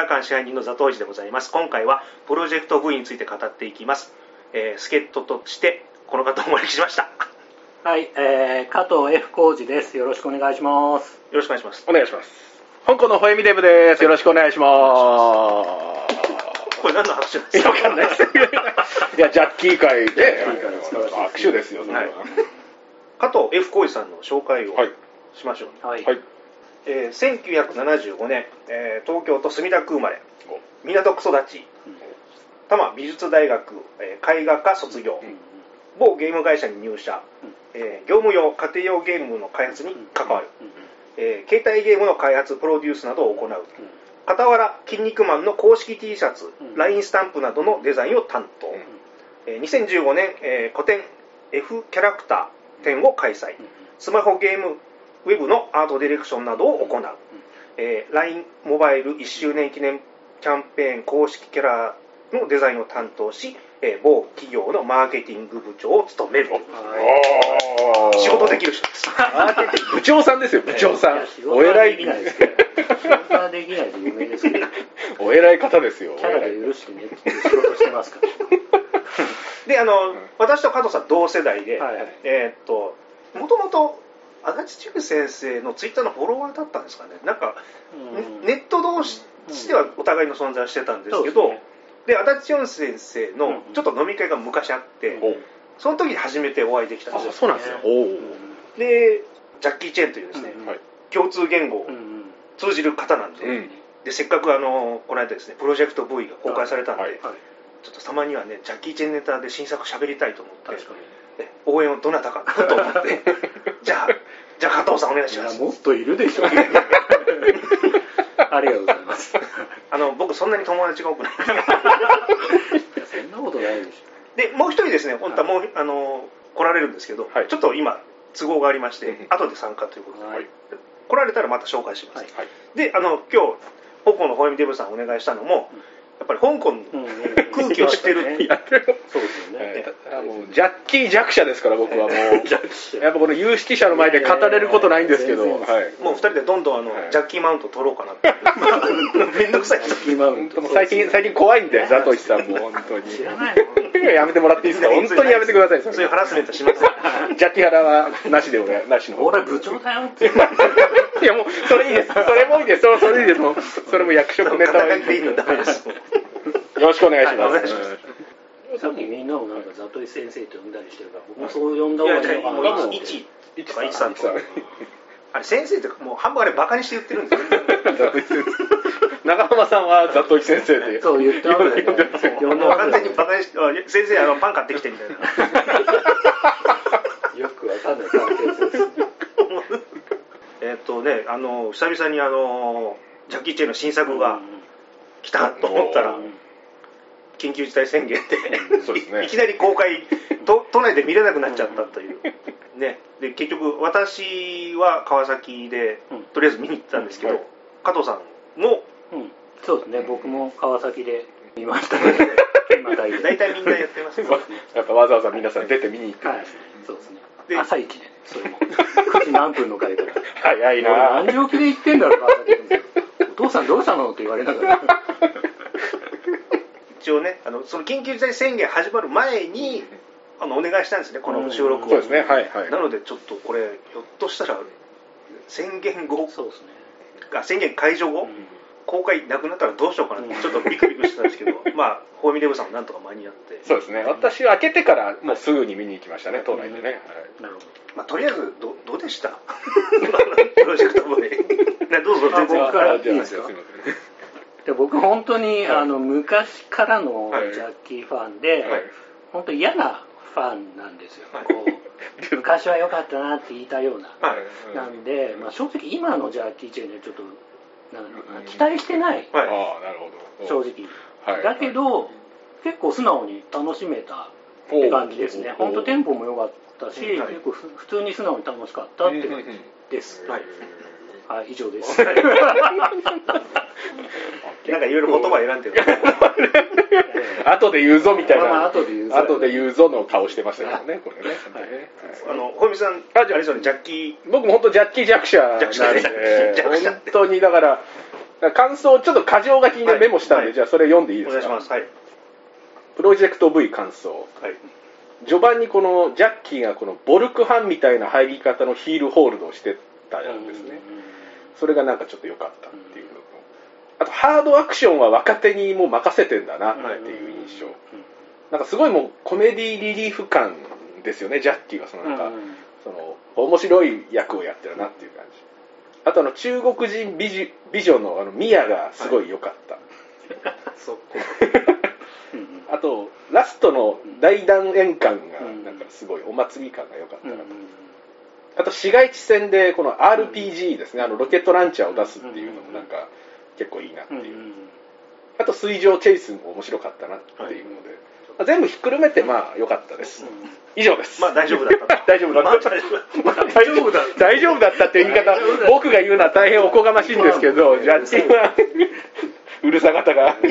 画館支配人の座頭市でございます今回はプロジェクト V について語っていきます、えー助っ人としてこの方をお招きしましたよはい、えー、加藤 F 浩二です。よろしくお願いします。ろしくお願いしますお願いします。香港のホエミデブです。よろしくお願いしまこれ何の拍手なんですす。わかんないです。いや、ジャッキー会で、握手ですよ、は。はい加藤 F 浩二さんの紹介をはい。しましょう、はい。はい。えー1975年、えー東京都墨田区生まれ。港区育ち。多摩美術大学、えー絵画科卒業、うん某ゲーム会社に入社、うん。えー業務用家庭用ゲームの開発に関わる、うんえー携帯ゲームの開発プロデュースなどを行う。傍ら「筋肉マン」の公式 T シャツ、うん。LINE スタンプなどのデザインを担当、えー2015年、えー個展 F キャラクター展を開催、スマホゲームウェブのアートディレクションなどを行う、えー LINE モバイル1周年記念キャンペーン公式キャラのデザインを担当し、えー某企業のマーケティング部長を務める仕事できる人です部長さんですよ、部長さんいや仕。事お偉はできないい、ですけど。仕事はできないと有名ですけど、お偉い方ですよ。キャラで許してねっていう仕事してますから。であの、私と加藤さん同世代で、はいはいえーっともともと足立千先生のツイッターのフォロワーだったんですかね。なんか、うん。ネット同士ではお互いの存在をしてたんですけど、で足立千先生のうんちょっと飲み会が昔あって、おその時に初めてお会いできたんあですよそうなんですよ。でジャッキー・チェンというですね。共通言語を通じる方なんで,、うん。でせっかくあのこの間ですねプロジェクト V が公開されたんで、はいはい。ちょっとたまにはねジャッキー・チェンネタで新作喋りたいと思って応援をどなたかなと思って じゃあじゃあ加藤さんお願いしますもっといるでしょ。ありがとうございます。いあの僕そんなに友達が多くないや、そんなことないでしでもう一人ですね本当はもう、あの来られるんですけど、はいちょっと今都合がありまして、うん後で参加ということょ。で、はい。来られたらまた紹介します、はいはい。であの今日香港のホエミデブさんお願いしたのも、やっぱり香港のうん。うん空気を知ってるねやってる。そうですよね。ジャッキー弱者ですから、僕はもう。やっぱこの有識者の前で語れることないんですけど。もう二人でどんどんあの、はい。ジャッキーマウント取ろうかなって。めんどくさい。ジャッキーマウント。最近、最近怖いんで、ザトシさんも本当に。知らないの。やめてもらっていいですか？本当にやめてください。そういうハラスメントしません ジャッキハラはなしで俺なしの。俺部長だよって。いやもう、それいいです。それもいいです。それそれいいです。それも役職ネタはいいの？ダメですよろしくお願いします。さっきみんなをなんかザトイ先生と呼んだりしてるから、僕もそう呼んだ方がいいのかもうな。1一とか1さんとか一あれ先生ってもう半分あれバカにして言ってるんですよ長浜さんはザトイ先生で。そう言ってますよね完全にバカにしてあ先生あのパン買ってきてみたいな よくわかんない関係性です。えっとねあの久々にあのジャッキー・チェンの新作が来たと思ったらうん緊急事態宣言でね。いきなり公開都都内で見れなくなっちゃったという、ね、で結局私は川崎でうん。とりあえず見に行ったんですけど、はい。加藤さんもうん。そうですね、僕も川崎で見ましたね。大体みんなやってますよやっぱわざわざ皆さん出て見に行ってはい、そうですね。で朝一でね、それも。9時何分の回か。ら。早い俺な何時起きで行ってんだろう、川崎にお父さんどうしたの？って言われながら。一応ねあのその緊急事態宣言始まる前にあのお願いしたんですねこの収録を、そうですね、はいはい。なのでちょっとこれひょっとしたら宣言後そうですね。あ宣言解除後、うん。公開なくなったらどうしようかなってちょっとビクビクしてたんですけど まあホーミレブさんもなんとか間に合って、そうですね。私は開けてからもうすぐに見に行きましたね、都内でね。はい。なるほど。まあ、とりあえずどどうでした？プロジェクトボーイなどうぞ全然。あ僕からいいですか？で僕本当に、はい。あの昔からのはい。ジャッキーファンで、はい。本当嫌なファンなんですよ、はい。こう 昔は良かったなって言いたような、はい。なんで、まあ、正直今のジャッキー・チェンにはちょっとなんだろうな期待してない、はい。ああ、なるほど。正直、はい。だけど、結構素直に楽しめたって感じですね。本当テンポも良かったし、はい。結構ふ普通に素直に楽しかったって感じです、はいはい以上です。なんかいろいろ言葉選んでる。後で言うぞみたいな。まあまあ後で言うぞ。後で言うぞの顔してましたけどね、これね。あのホーミさんあれですよねジャッキー。僕も本当ジャッキー弱者なんで、弱者弱者。本当にだから、ら感想ちょっと箇条書きにメモしたんで、はいじゃあそれ読んでいいですか？お願いします。はい。プロジェクト V 感想。はい。序盤にこのジャッキーがこのボルクハンみたいな入り方のヒールホールドをしてたんですね、それがなんかちょっと良かったっていうのと。あとハードアクションは若手にもう任せてんだなっていう印象、なんかすごいもうコメディリリーフ感ですよねジャッキーはそのなんか、その面白い役をやってるなっていう感じ。あとあの中国人美女美女のあのミヤがすごい良かった、そこ。あとラストの大団円感がうんなんかすごいお祭り感が良かったなと、うんあと市街地戦でこの RPG ですね。あのロケットランチャーを出すっていうのもなんか結構いいなっていう、あと水上チェイスも面白かったなっていうので、まあ全部ひっくるめてまあ良かったです、以上です。まあ大丈夫だったと。大丈夫だった。まあ大丈夫。まあ大丈夫。だ大丈夫だったっていう言い方僕が言うのは大変おこがましいんですけどジャッジはうるさ方が。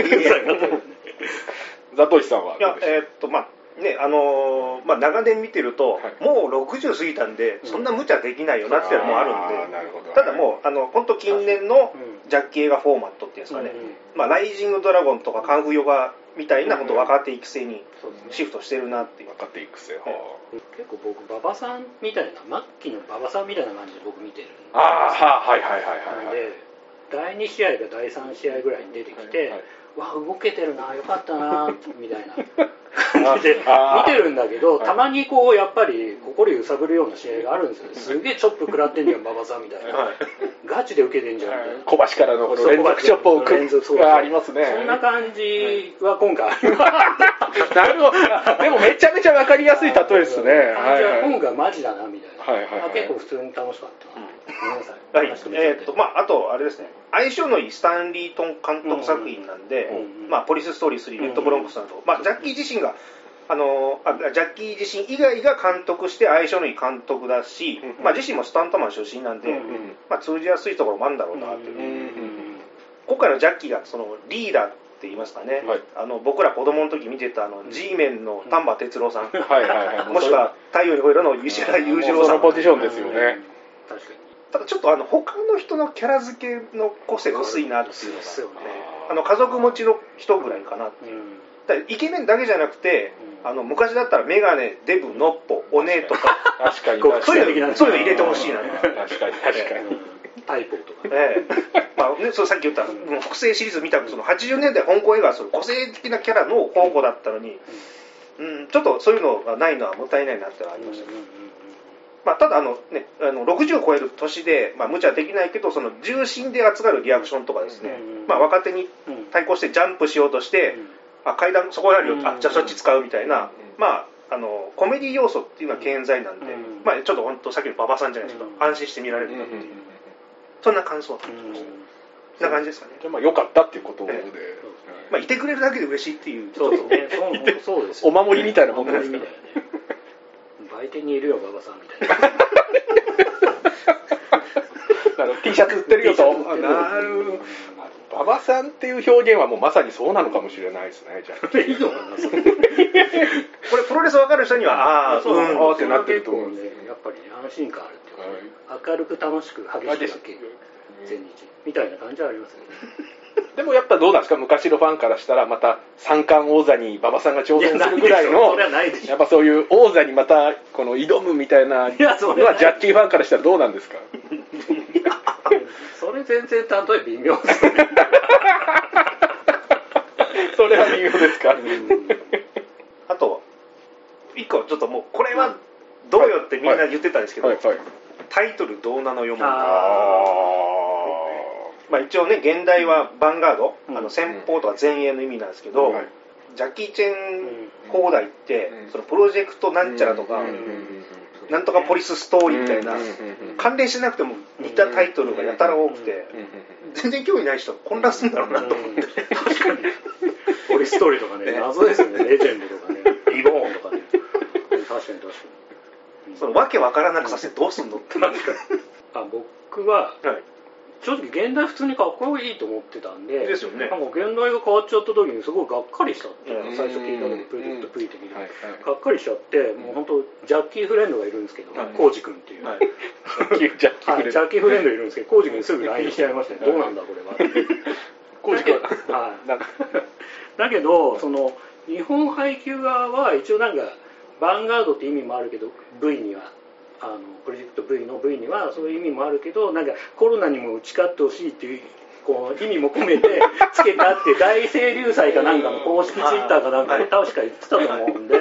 ザトシさんはいや、えーっと、まあ、ね、あのーまあ、長年見てると、はい。もう60過ぎたんで、そんな無茶できないよなっていうのもあるんで、あーなるほど。ただもう、あの、本当近年のうん。ジャッキー映画フォーマットっていうんですかね、うんまあ、ライジングドラゴンとかカンフーヨガみたいな、本当若手育成にシフトしてるなっていう。分かっていくせは結構僕馬場さんみたいな末期の馬場さんみたいな感じで僕見てるんで。ああははいはいはいはいはい。で第2試合が第3試合ぐらいに出てきて、はいわ動けてるなよかったなみたいな 見てるんだけどはい。たまにこうやっぱり心揺さぶるような試合があるんですよ。すげえチョップ食らってんじゃん馬場さんみたいな、はい。ガチで受けてんじゃんみたいな。小橋からのこの連続チョップをありますね。そんな感じは今回あります。なるほど。でもめちゃめちゃ分かりやすい例えですね。今回マジだなみたいな、はいはいはい。あ結構普通に楽しかったはい。えーっとまあ、あと、あれですね、相性のいいスタンリー・トン監督作品なんで、うんうん。まあ、ポリス・ストーリー3、レッド・ブロンクスなど、まあ、ジャッキー自身が、あのあジャッキー自身以外が監督して相性のいい監督だし、うんまあ、自身もスタントマン出身なんで、うんうん。まあ、通じやすいところもあるんだろうなっていう、うんうん今回のジャッキーがそのリーダーって言いますかね、はい。あの僕ら子供の時見てたあの G メンの丹波哲郎さん、はいはいはい。もしくは太陽にほえろの石原裕次郎さん。そのポジションですよねただちょっとあの他の人のキャラ付けの個性が薄いなっていうのがあの家族持ちの人ぐらいかなっていう。イケメンだけじゃなくて、うん。あの昔だったらメガネデブノッポお姉とかそういうの入れてほしいな。確かに確かに。タイプとかね。ええ。まあね、そうさっき言った、もう複製シリーズ見たその80年代香港映画はその個性的なキャラの香港だったのに、うん、ちょっとそういうのがないのはもったいないなってのはありましたね、まあ、ただあの、ね、あの60を超える年で、まあ、無茶できないけどその重心で扱うリアクションとかですね、うんまあ、若手にうん。対抗してジャンプしようとして、あ階段そこにあるよ、うん。あじゃあそっち使うみたいな、まあ、あのコメディ要素っていうのは健在なんで、うんまあ、ちょっと本当さっきの馬場さんじゃないですけど、うん安心して見られるなっていう、そんな感想だったそんな感じですかね、まあ良かったっていうことで、まあ、いてくれるだけで嬉しいっていう。そうですね。そうそうですよ。お守りみたいなものですかお守りみたいなね売店にいるよ馬場さんみたいな。なるほど T シャツ売ってるよと。なる馬場さんっていう表現はもうまさにそうなのかもしれないですねじゃあ。いいのかなそれこれプロレス分かる人にはああそうう。んあーってなってると思う結構ねやっぱり安心感あるっていうか、明るく楽しく激しくだけ全日。みたいな感じはありますよねでもやっぱどうなんですか？昔のファンからしたらまた三冠王座に馬場さんが挑戦するぐらいのそれはないでしょ。やっぱそういう王座にまたこの挑むみたいないやそれのはジャッキーファンからしたらどうなんですか？それ全然例え微妙ですね。それは微妙ですか、あと一個ちょっともうこれはどうよってみんな言ってたんですけど、タイトル「どうなのよもん」あまあ、一応ね現代はヴァンガード、うん。あの先方とか前衛の意味なんですけど、はい。ジャッキー・チェン放題って、うん。そのプロジェクトなんちゃらとか、うん。うん。うん。なんとかポリスストーリーみたいな、うん。うん。うん。関連しなくても似たタイトルがやたら多くて、うん。うん。全然興味ない人混乱するん。だろうなと思って、確かにポリストーリーとかねね謎ですよねレジェンドとかねリボーンとかね確かに確かにそのわけわからなくさせてどうすん。のってなん。か、あ僕ははい正直現代普通にかっこいいと思ってたんでですよね。なんか現代が変わっちゃった時にすごいがっかりしたっていう最初聞いた時プロジェクト V 的に、はいはいがっかりしちゃってもう本当ジャッキーフレンドがいるんですけどはい。コウジ君っていう、はい。ジャッキーはいフレジャッキーフレンドいるんですけどコウジ君にすぐ LINE しちゃいましたねどうなんだこれは工事君。はい。だけどその日本配給側は一応なんかヴァンガードって意味もあるけど V にはあのプロジェクト V の V にはそういう意味もあるけどなんかコロナにも打ち勝ってほしいっていうこう意味も込めてつけたって大清流祭かなんかの公式ツイッターかなんかで確か言ってたと思うんで、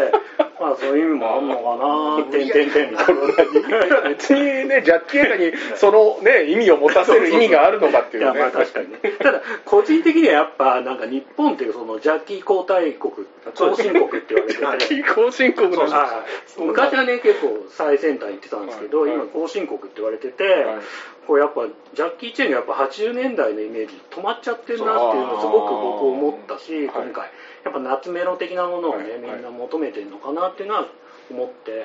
まあそういう意味もあんのかな。てんてんてんみたいな。別にねジャッキー映画にそのね意味を持たせる意味があるのかっていね。いうやまあ確かに。ねただ個人的にはやっぱなんか日本っていうそのジャッキー皇太国後進国って言われてて。ジャッキー後進国なんだはい昔はね結構最先端行ってたんですけど、はい。今後進国って言われてて、はいこれやっぱジャッキー・チェンがやっぱ80年代のイメージ止まっちゃってるなっていうのをすごく僕思ったしはい。今回。やっぱ夏メロ的なものをね、はい。みんな求めてるのかなっていうのは思って、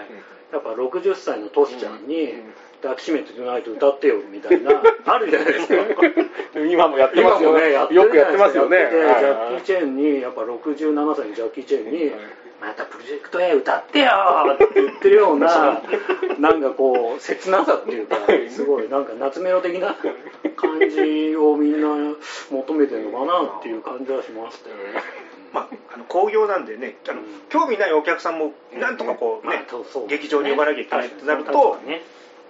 やっぱ60歳のトシちゃんに抱きしめてないと歌ってよみたいな あるじゃないですか。今もやってますよね。ねよくやってますよね。ジャッキー・チェンにやっぱ67歳のジャッキー・チェンに、またプロジェクト A 歌ってよって言ってるようななんかこう切なさっていうかすごいなんか夏メロ的な感じをみんな求めてるのかなっていう感じはしましたよね。まあ、あの興行なんでねあの、うん。興味ないお客さんもなんとかこうね、劇場に呼ばなきゃいけないってなると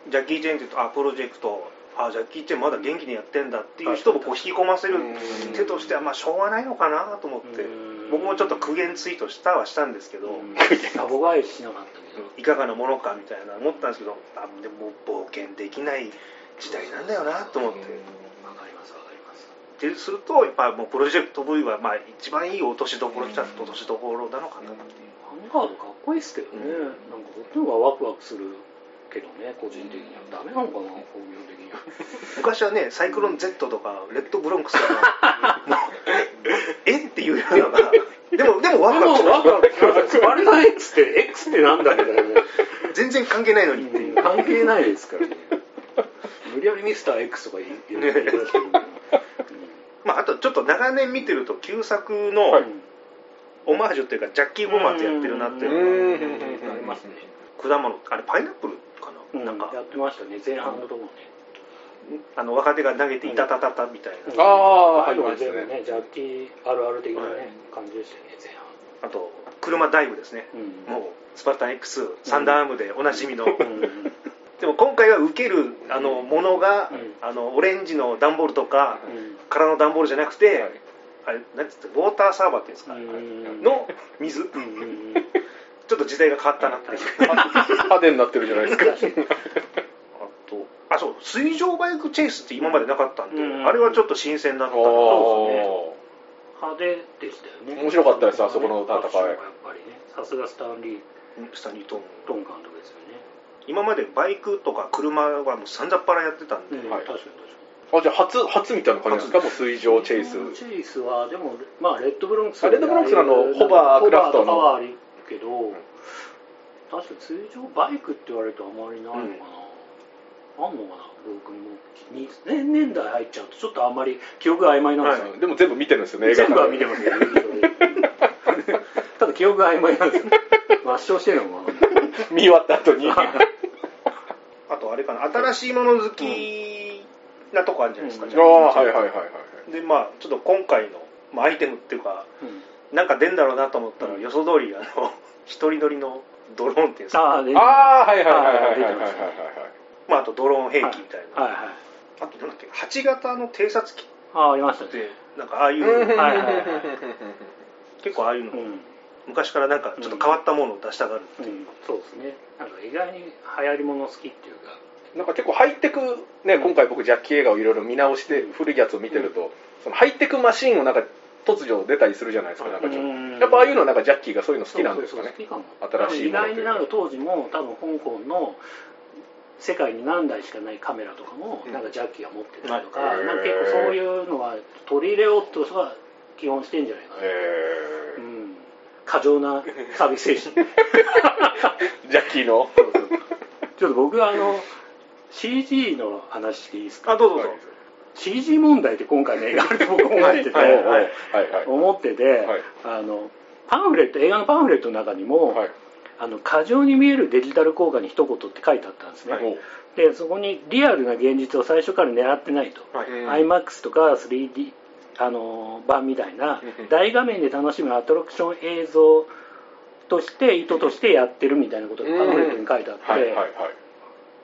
ジャッキー・チェンって言うとあプロジェクトあジャッキー・チェンまだ元気にやってんだっていう人をこう引き込ませるうん。手としてはまあしょうがないのかなと思ってうん。僕もちょっと苦言ツイートしたはしたんですけど、しなかったけどいかがなものかみたいな思ったんですけどあでも冒険できない時代なんだよなと思って。わかりますわかります。ってするとやっぱもうプロジェクト V はまあ一番いい落としどころ来た落としどころなのかなっていう。ハンガードかっこいいっすけどね、うんなんかこっちの方がワクワクするけどね個人的には。ダメなのかな工業的には。昔はねサイクロン Z とかレッドブロンクスとか え？っていうような。のがでもでもワクワクしまワクワクしますスパルタ X って X ってなんだみたいな全然関係ないのにっていう。関係ないですからね。無理やりミスター X とか言言ってるんだけまああとちょっと長年見てると旧作どのうんオマージュっていうかジャッキー・ボマーってやってるなっていううん。のがありますね果物あれパイナップルかな,、うん。なんかやってましたね。前半のところね。あの若手が投げていたたたたみたいな、ああああいうの全部ね。ジャッキーあるある的なね、はい。感じでしたよね前あと車ダイブですね、半もうスパルタン X サンダーアームでおなじみの、でも今回は受けるあのものが、うん。あのオレンジの段ボールとか、うん。空の段ボールじゃなくて、はい。あれ何つってウォーターサーバーっていうんですか、うん。の水、うんうんうん ちょっと時代が変わったなって。いう派手になってるじゃないですか。あとあそう水上バイクチェイスって今までなかったんで、うん。あれはちょっと新鮮だったなあ派手でしたよね。面白かったですあそこの戦いやっぱりねさすがスタンリー。スタンリー・トーントン監督ですよね、今までバイクとか車はもうさんざっぱらやってたんで、うんはい。確かに確かに。あじゃあ初初みたいな感じですか？もう水上チェイス。チェイスはでもまあレッドブロンクスあレッドブロンクスのあのホバークラフトの。ホバーけど、確かに通常バイクって言われるとあまりないのかな、あんのかな。僕もに年年代入っちゃうとちょっとあんまり記憶が曖昧なんですよ、でも全部見てるんですよね映画全部は見てますよただ記憶が曖昧なんですよ。抹消してるのかな。見終わった後に。あとあれかな。新しいもの好きなとこあるじゃないですか、うん。ああはいはいはいはい。でまあちょっと今回の、まあ、アイテムっていうかうんなんか出んだろうなと思ったら、うん。予想通りあの 一人乗りのドローンっていうんですかああでああはいはいはいはいはいはいました。まあ、あとドローン兵器みたいな、はいはいあとなんだっけ8型の偵察機。っああありましたね。てなんかああいう、うんはいはいはい。結構ああいうの、うん。昔からなんかちょっと変わったものを出したがるっていう、うん、そうですね。なんか意外に流行りもの好きっていうか。なんか結構ハイテクね今回僕ジャッキー映画をいろいろ見直してうん。古いやつを見てるとそのハイテクマシンをなんか突如出たりするじゃないですかなんかちょっうん。とやっぱああいうのはなんかジャッキーがそういうの好きなんですかね。そうそうそう好きかも新しい意外になんか。当時も多分香港の世界に何台しかないカメラとか。もうん。なんかジャッキーが持ってたりとか,、はい。なんか結構そういうのは取り入れようとは基本してんじゃないかな、へうん、過剰な サービス精神。ージャッキーの。そうそう。ちょっと僕はあの CG の話していいですか？あどうぞどうぞ CG 問題って今回の映画あると僕思ってて、はいはいはいはい思ってて、はい。あのパンフレット映画のパンフレットの中にも、はい。あの過剰に見えるデジタル効果に一言って書いてあったんですね、おでそこにリアルな現実を最初から狙ってないと、iMAX とか 3D あの版みたいなうん。大画面で楽しむアトラクション映像として意図としてやってるみたいなことがパンフレットに書いてあって、はいはいはい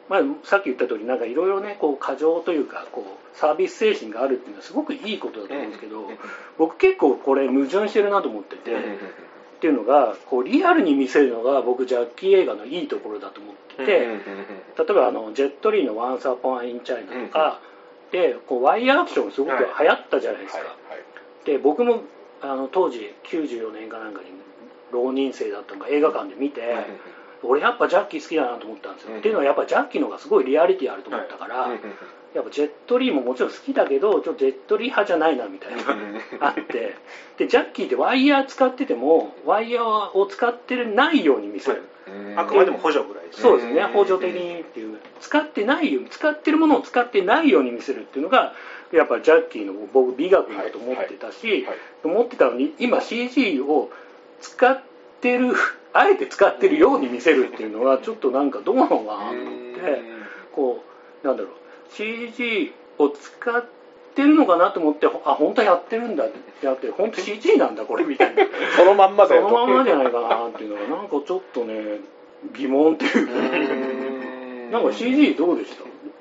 まあ、さっき言った通りなんかいろいろねこう過剰というかこうサービス精神があるっていうのはすごくいいことだと思うんですけど、うん僕結構これ矛盾してるなと思ってて、っていうのがこうリアルに見せるのが僕ジャッキー映画のいいところだと思ってて、例えばあのジェットリーの「Once Upon a in China」とか、でこうワイヤーアクションすごく流行ったじゃないですか、はいで僕もあの当時94年かなんかに浪人生だったのが映画館で見て、はい俺やっぱジャッキー好きだなと思ったんですよ、うん。っていうのはやっぱジャッキーの方がすごいリアリティあると思ったから、うんうん。やっぱジェットリーももちろん好きだけどちょっとジェットリー派じゃないなみたいなあって。でジャッキーってワイヤー使っててもワイヤーを使ってないように見せる、うん。あくまでも補助ぐらいですそうですね。うん。補助的にっていう。使ってないように使ってるものを使ってないように見せるっていうのがやっぱジャッキーの僕美学だと思ってたし、はい。はい。思ってたのに今 CG を使ってるあえて使ってるように見せるっていうのはちょっとなんかどうなのかなと思ってこうなんだろう CG を使ってるのかなと思ってあ本当はやってるんだじゃなくて本当 CG なんだこれ。みたいな。そのまんまそだよのまんまじゃないかなっていうのがなんかちょっとね疑問っていうか。うんなんか CG どうでし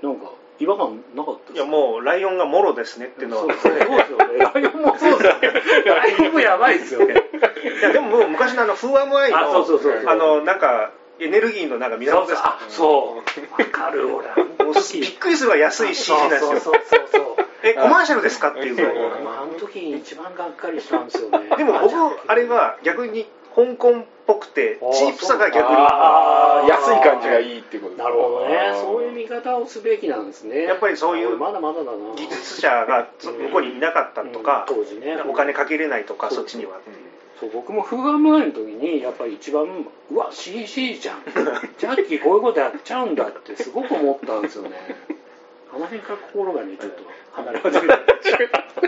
た？なんか違和感なかったいやもうライオンがもろですねっていうのは。そうですよね。ライオンもそうですよね。ライオンもやばいですよね でももう昔のあのフーアムアイのあのなんかエネルギーのなんか源ですかそうわかる 俺びっくりするわ安い CG なんですよそうそうそうそうえコマーシャルですかっていうぐらいあの時一番がっかりしたんですよねでも僕あれは逆に香港っぽくてチープさが逆に安い感じがいいっていうことですなるほどねそういう見方をすべきなんですねやっぱりそういう俺まだまだだな技術者がそ向こうにいなかったとかうん当時ねお金かけれないとかそっちにはそう僕もフーアムアイの時にやっぱり一番うわ CC じゃん。ジャッキーこういうことやっちゃうんだってすごく思ったんですよね。あの辺から心がねちょっと離れ始めた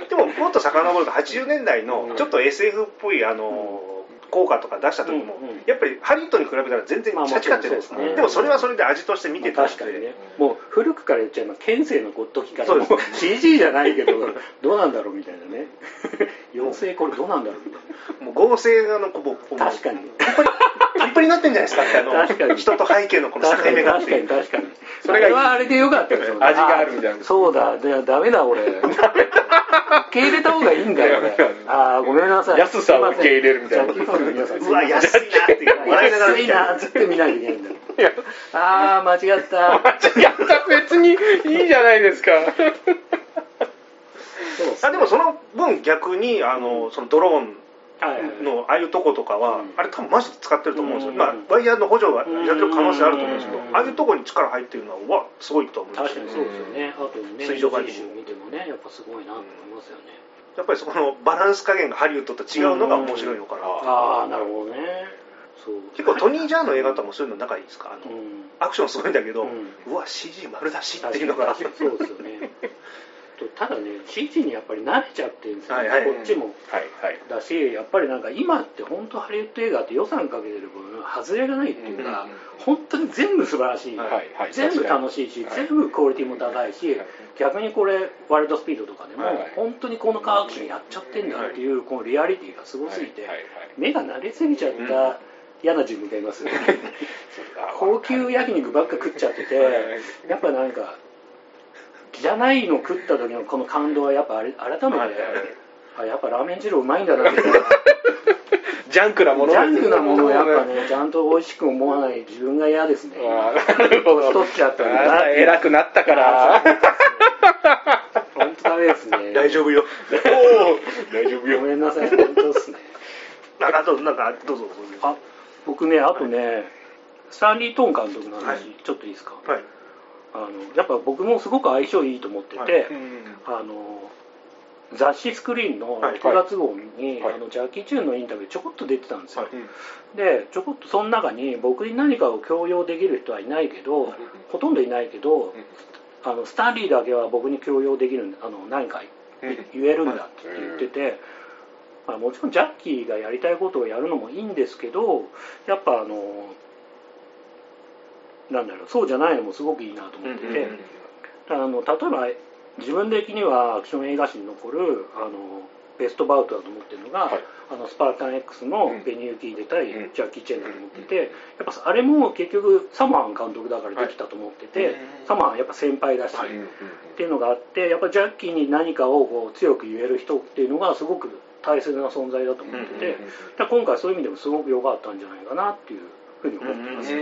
でももっと遡ると80年代うん。のちょっと SF っぽいあの効果とか出した時もうんうん。やっぱりハリウッドに比べたら全然まあチャチかったじゃないですか。もちろんそうですね。でもそれはそれで味として見てたまあん確かにね。でもう古くから言っちゃいます県政の時からもそう。ですう CG じゃないけどどうなんだろうみたいなね。妖精これどうなんだろうみたいもう合成がのこうな確かにパリパリになってんじゃないですかってあの確かに。人と背景のこの境目が。確かにて確かに。それはあれでよかったよね味があるみたいな。そうだでダメだ俺受け入れた方がいいんだよ。俺ああごめんなさい。安さを受け入れるみたいな。うわ安いな。って笑いながら安いなっつって見ないといけな。いんだいや。ああ間違った。いや別にいいじゃないですか。あでもその分逆にあのそのドローンのああいうとことかは、うん。あれ多分マジで使ってると思うんですよ、うん。まあワイヤーの補助がやってる可能性あると思うんですけど、うん。ああいうとこに力入ってるのはうわすごいと思うんですよ確かにそうですよね。あとね水上バリ選手見てもねやっぱすごいなと思いますよね。やっぱりそこのバランス加減がハリウッドと違うのが面白いのかな、ああなるほどね。そう。結構トニー・ジャーの映画とかもそういうの仲いいですか？あの、うん。アクションすごいんだけど、ううんわ CG 丸出しっていうのが。そうですよねとただね CG にやっぱり慣れちゃってるんですよ、はいはい。こっちも。はいはい。だしやっぱりなんか今って本当ハリウッド映画って予算かけてる分外れがないっていうか、本当に全部素晴らしい、はいはい。全部楽しいし、はい。全部クオリティも高いし、はい。逆にこれワイルドスピードとかでも、本当にこのカーアクションやっちゃってんだっていう、このリアリティがすごすぎて、目が慣れすぎちゃった嫌な自分がいます。高級焼肉ばっか食っちゃってて、はい。やっぱなんかじゃないの食った時のこの感動はやっぱあれ改めて、あやっぱラーメン汁うまいんだなって。ジャンクなもの。ジャンクなものをやっぱねちゃんと美味しく思わない自分が嫌ですね。太っちゃったんだ偉くなったから。本当ダメですね。大丈夫よ。大丈夫ごよめんなさい。本当ですね。なんかどうぞなんか。どうぞ。あ僕ねあとね、スタンリー・トーン監督の話、はい。ちょっといいですか？はいあのやっぱ僕もすごく相性いいと思ってて、はい。あの雑誌スクリーンのはい。9月号に、はい。あのジャッキー・チューンのインタビューちょこっと出てたんですよ、はい。でちょこっとその中に僕に何かを強要できる人はいないけど、ほとんどいないけど、あのスタンリーだけは僕に強要できるあの何回言えるんだって言ってて、まあ、もちろんジャッキーがやりたいことをやるのもいいんですけどやっぱあのなんだろうそうじゃないのもすごくいいなと思ってて、あの例えば自分的にはアクション映画史に残るあのベストバウトだと思ってるのが、はい。あのスパルタン X のうん。ベニューティーで対うん。ジャッキー・チェンだと思ってて、やっぱあれも結局サマーン監督だからできたと思ってて、はいサマーンやっぱ先輩だし、うんうんっていうのがあってやっぱジャッキーに何かをこう強く言える人っていうのがすごく大切な存在だと思ってて、今回そういう意味でもすごく良かったんじゃないかなっていうふうに思ってます、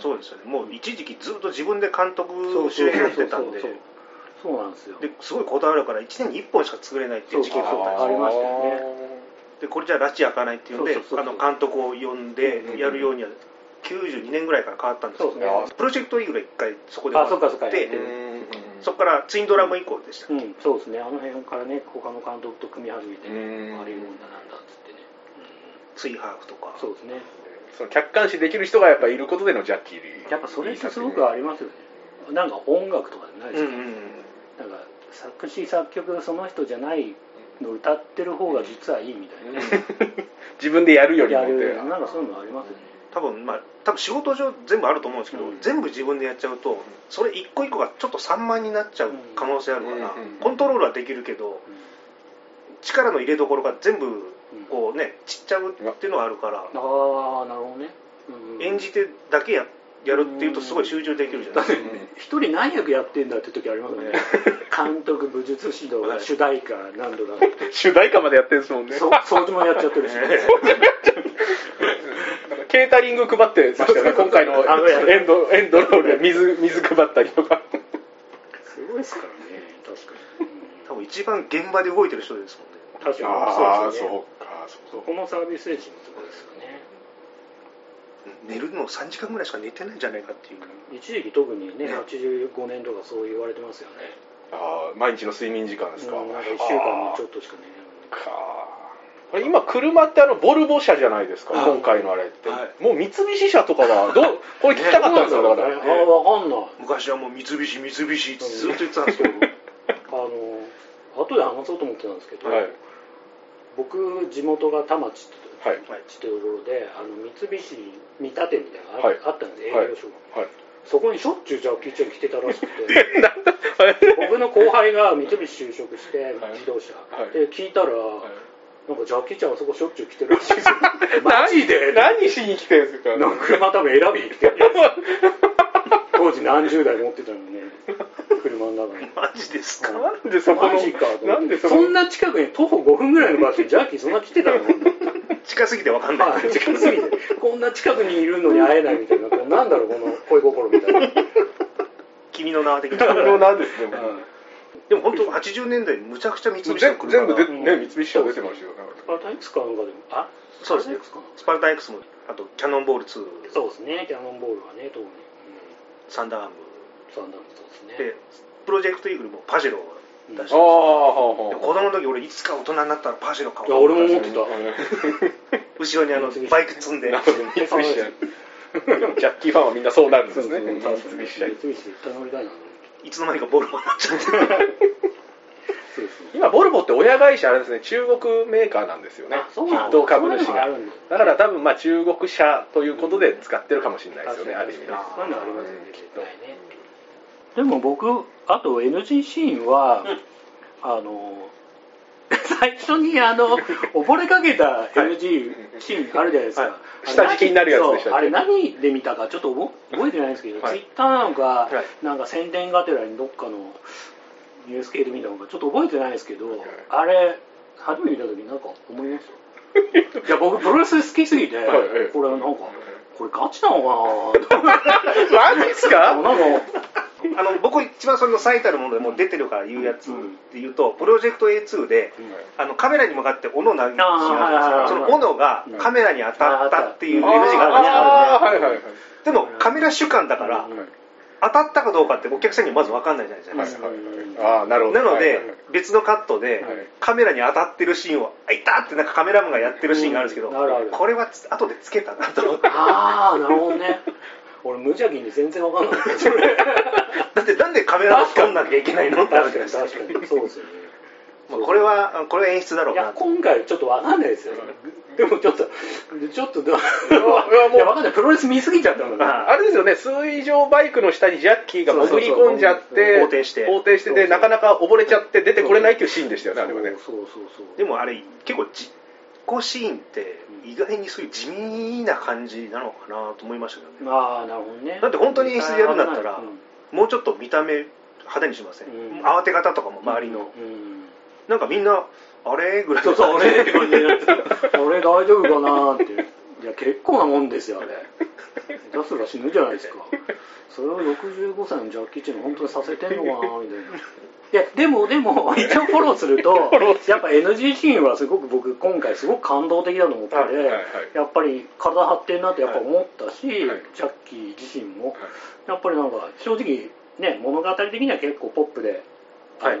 そうですよね。もう一時期ずっと自分で監督主演やってたんで。そうなんですよ。ですごいこだわるから1年に1本しか作れないっていう時期があったんですよ。ありましたよね。でこれじゃ拉致開かないっていうんであの監督を呼んでうんやるようには92年ぐらいから変わったんですけどプロジェクトイーグルが1回そこであそってるそこからツインドラム以降でした、うん、そうですね、あの辺からね、他の監督と組み始めて、うん。ああいうもんだなんだっつってね、ツイハーフとか。うんそうですね、その客観視できる人がやっぱいることでのジャッキーやっぱそれってすごくありますよね、なんか音楽とかでないですか、うんうんうん。なんか作詞、作曲、その人じゃないの歌ってる方が実はいいみたいなね、自分でやるよりもなんかそういうのありますよね。多分まあ多分仕事上全部あると思うんですけど、うん。全部自分でやっちゃうとそれ一個一個がちょっと散漫になっちゃう可能性あるから、うん。うん。コントロールはできるけど力の入れどころが全部こうねちっちゃうっていうのはあるから、ああ、なるほどね。うん演じてだけややるっていうとすごい集中できるじゃない。ですか、一人何役やってんだって時ありますよね。監督、武術指導が主題歌何度だって。主題歌までやってるんですもんね。そう掃除もやっちゃってるし、なんかケータリング配ってましたよね今回のあのやエンドエンドロールで水水配ったりとか。すごいですからね、確かに。多分一番現場で動いてる人ですもんね。確かに。そうですよね。そこのサービス精神のところですよね。寝るの3時間ぐらいしか寝てないんじゃないかっていう。一時期特にね、ね。85年とかそう言われてますよね。ああ毎日の睡眠時間ですか、うんなんか1週間にちょっとしか寝ない。かこれ今車ってあのボルボ車じゃないですか、はい。今回のあれって、はもう三菱車とかはどう これ聞きたかったんですよだから、ああ、わかんない。昔はもう三菱三菱ってずっと言ってたんですけど。あの、後で話そうと思ってたんですけど、はい僕、地元が田町ってはい。っていうところで、あの三菱見立てみたいなのがあ,、はい。あったんです、営業所が。はい。そこにしょっちゅうジャッキー・チェン来てたらしくて。なんだはい僕の後輩が三菱就職してはい。自動車、はい。で聞いたら、なんかジャッキーちゃんあそこしょっちゅう来てるらしいですよ。マジで。何しに来てるんですか？なんか車多分選びに来てる 当時何十台持ってたのにねマジですか？なんでそこのマジかなんでそこそんな近くに徒歩5分ぐらいの場所にジャッキーそんな来てたの？近すぎて分かんない、はい近すぎて。こんな近くにいるのに会えないみたいな。こうなんだろうこの恋心みたいな、君の名は的君のななんですね、でも本当80年代むちゃくちゃ三菱の全車全部で、がね、三菱車出てましたよ、スパルタ X かなんかでも。あそうですね。スパルタ X かなスパルタン X もあとキャノンボール2そうですね。キャノンボールはね特に、うん、サンダーアーム。サンダーそうですね。でプロジェクトイーグルもパジェロを出してああ、はでも子供の時俺いつか大人になったらパジェロ買おう。いや俺も思ってた。後ろにあのバイク積んで。ジャッキーファンはみんなそうなるんですね。三菱いつの間にかボルボになっちゃって今、ボルボって親会社あれですね、中国メーカーなんですよね。あそうなんだ。筆頭株主が。だ。だから多分、まあ中国車ということで使ってるかもしれないですよね、ある意味ね。そういうのありますよね絶対ねでも僕あと NG シーンは、あの 最初にあの 溺れかけた NG シーンあるじゃないですか、はい。あれ下敷きになるやつでしたっけ？そうあれ何で見たかちょっと覚覚えてないんですけど、はい。ツイッターなのか、はい。なんか宣伝がてらにどっかのニュース系で見たのかちょっと覚えてないですけど、はい。あれ初めて見た時なんか思いました。いや僕プロレス好きすぎて、はいこれなんかこれガチなのかなマジですなんかか あの僕一番それの最たるものでもう出てるから言うやつで言うと、プロジェクト A2 であのカメラに向かって斧を投げるシーンあーはいはいはいあるんですよその斧がカメラに当たったっていう NG があるんです。でもカメラ主観だからうん。当たったかどうかってお客さんにはまず分かんないじゃないですか、ああ、なるほど。なので別のカットではい。カメラに当たってるシーンを「あいた!」ってなんかカメラマンがやってるシーンがあるんですけどこれはつ後でつけたなと思って。ああなるほどね俺無邪気に全然わかんなかったそれだってなんでカメラを撮んなきゃいけないのって確かに確かに。そうですよね。まあこれはこれは演出だろうな。いや今回ちょっとわかんないですよ。でもちょっとちょっとでももういやわかんない。プロレス見すぎちゃったのああれですよね水上バイクの下にジャッキーが潜り込んじゃって横転して横転してでなかなか溺れちゃって出てこれないっていうシーンでしたよねあれはね。そうそうそうでもあれ結構実行シーンって意外にそういう地味な感じなのかなと思いましたけどね。ああなるほどね。だって本当に演出でやるんだったらうん。もうちょっと見た目派手にしません、うん。慌て方とかも周りの、うん。なんかみんなあれ？ぐらいそうそう、あれって感じになってた。あれ大丈夫かなって。いや、結構なもんですよ、あれ。出すら死ぬじゃないですか。それを65歳のジャッキー・チェンが本当にさせてんのかなみたいな。いや、でも、でも、一応フォローすると、やっぱ NG シーンはすごく僕、今回すごく感動的だと思ってて、はいはいはい。やっぱり体張ってんなってやっぱ思ったし、はいジャッキー自身も、やっぱりなんか、正直、ね、物語的には結構ポップで、あの、はい。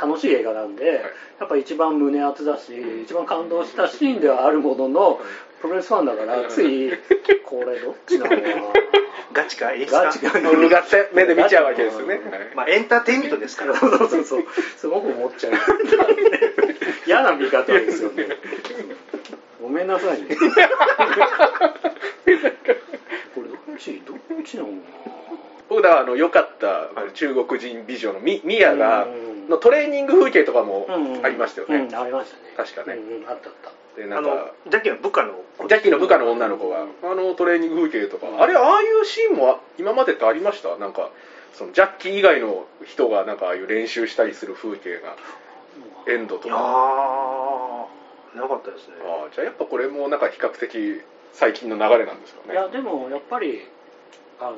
楽しい映画なんで、やっぱ一番胸熱だし、一番感動したシーンではあるものの、プロレスファンだから、つい、これどっちなのかな。ガチか演出か？ガチか。うがって目で見ちゃうわけですよね。まあエンターテインメントですから。そうそうそう、すごく思っちゃう。嫌な見方ですよね。ごめんなさいね。これどっち、どっちなのか僕だあの良かった中国人美女のミミヤがうんのトレーニング風景とかもありましたよね。うん、ありましたね。確かね。うんうん、あったあった。あのでなんかジャッキーの部下のジャッキーの部下の女の子があのトレーニング風景とか。あれああいうシーンも今までってありました？なんかそのジャッキー以外の人がなんかああいう練習したりする風景がエンドとか。ああなかったですね。ああじゃあやっぱこれもなんか比較的最近の流れなんですかね。いやでもやっぱりあの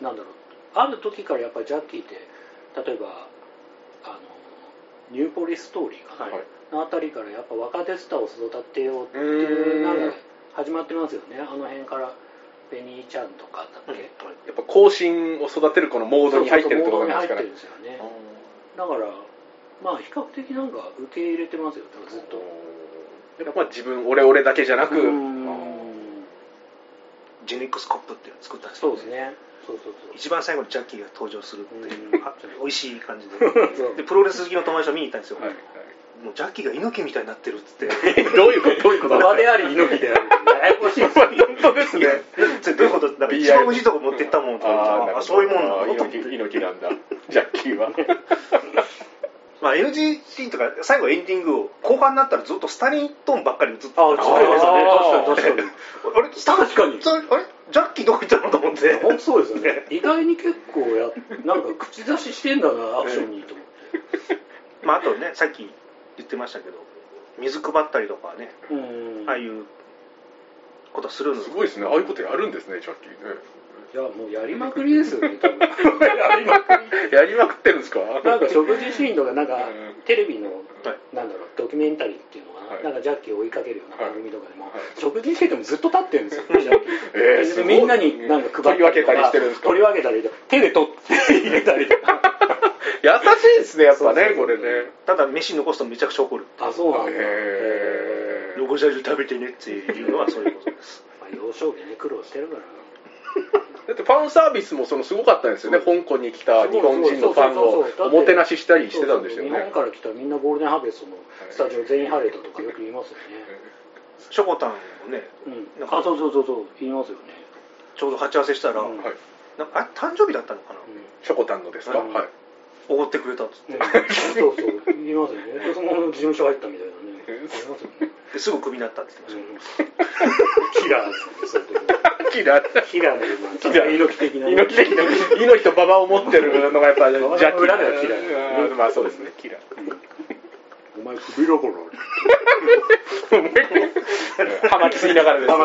なんだろう。ある時からやっぱりジャッキーって例えばニューポリストーリーかな、はい。のあたりからやっぱ若手スターを育てようってういうなん。か始まってますよね。あの辺から。ベニーちゃんとかだっけ、やっぱ後進を育てるこのモードに入ってるってことなんですかね。ですよね。だからまあ比較的なんか受け入れてますよずっと。やっぱ自分俺俺だけじゃなくうん。ジェネックスコップっていうのを作ったんですよそうですね一番最後にジャッキーが登場するっていう美味しい感じで。でプロレス好きの友達と見に行ったんですよ、はいもうジャッキーが猪木みたいになってるっつって。どういうことどういうこと？馬であり猪木であるややこしいですよ本当ですね。それどういうこと？なんか一番美味しいとこ持ってったもんとかああそういうもんなのあ猪木なんだ。ジャッキーは。まあ NG シーンとか最後エンディングを後半になったらずっとスタリントンばっかり映ってた。あ、そうですね。確かに確かに。あれ？スタ確かに。あれ？ジャッキーどこ行ったのと思って本当そうですよね。意外に結構や、なんか口出ししてんだな、アクションにと思って。まああとねさっき言ってましたけど水配ったりとかねうん。ああいうことするのすごいですねああいうことやるんですねジャッキーねいや、もうやりまくりですよね、多分。やりまくり。やりまくってるんですか？なんか食事シーンとか、なんかうんテレビの、はいなんだろう、ドキュメンタリーっていうのかな、はい。なんかジャッキーを追いかけるような番組とかでも、はい。食事しててもずっと立ってるんですよ、ジャッキー。えーすごい。みんなになんか配ったりとか取り分けたりしてるんですか？取り分けたりとか、手で取って入れたりとか。優しいですねやっぱねこれね。ただ飯残すとめちゃくちゃ怒る。あ、そうなんだ。へー。残し味食べてねっていうのはそういうことです。まあ、幼少期ね、苦労してるから。だってファンサービスもそのすごかったんですよね。香港に来た日本人のファンをおもてなししたりしてたんですよそうそう日ね本から来たみんなゴールデンハーベストのスタジオ全員晴れたとかよく言いますよね。ショコタンもね。うん。あ、そうそうそうそう、言いますよね。ちょうど鉢合わせしたら、うん。はい。なんかあ誕生日だったのかな？ショコタンのですか？うん。はい。おごってくれたっつって、うん。そうそう、言いますよね。でその事務所入ったみたいなね。ありますよね。ですぐクビになったって言ってました、うん。キラーですよね、そういうとこ。キラ。ーキラーの、猪木的なね。猪木的な。猪木と馬場を持ってるのがやっぱジャッキー。裏ではキラまあそうですね。キラ。ーお前首だから。ハマきすぎながらですプ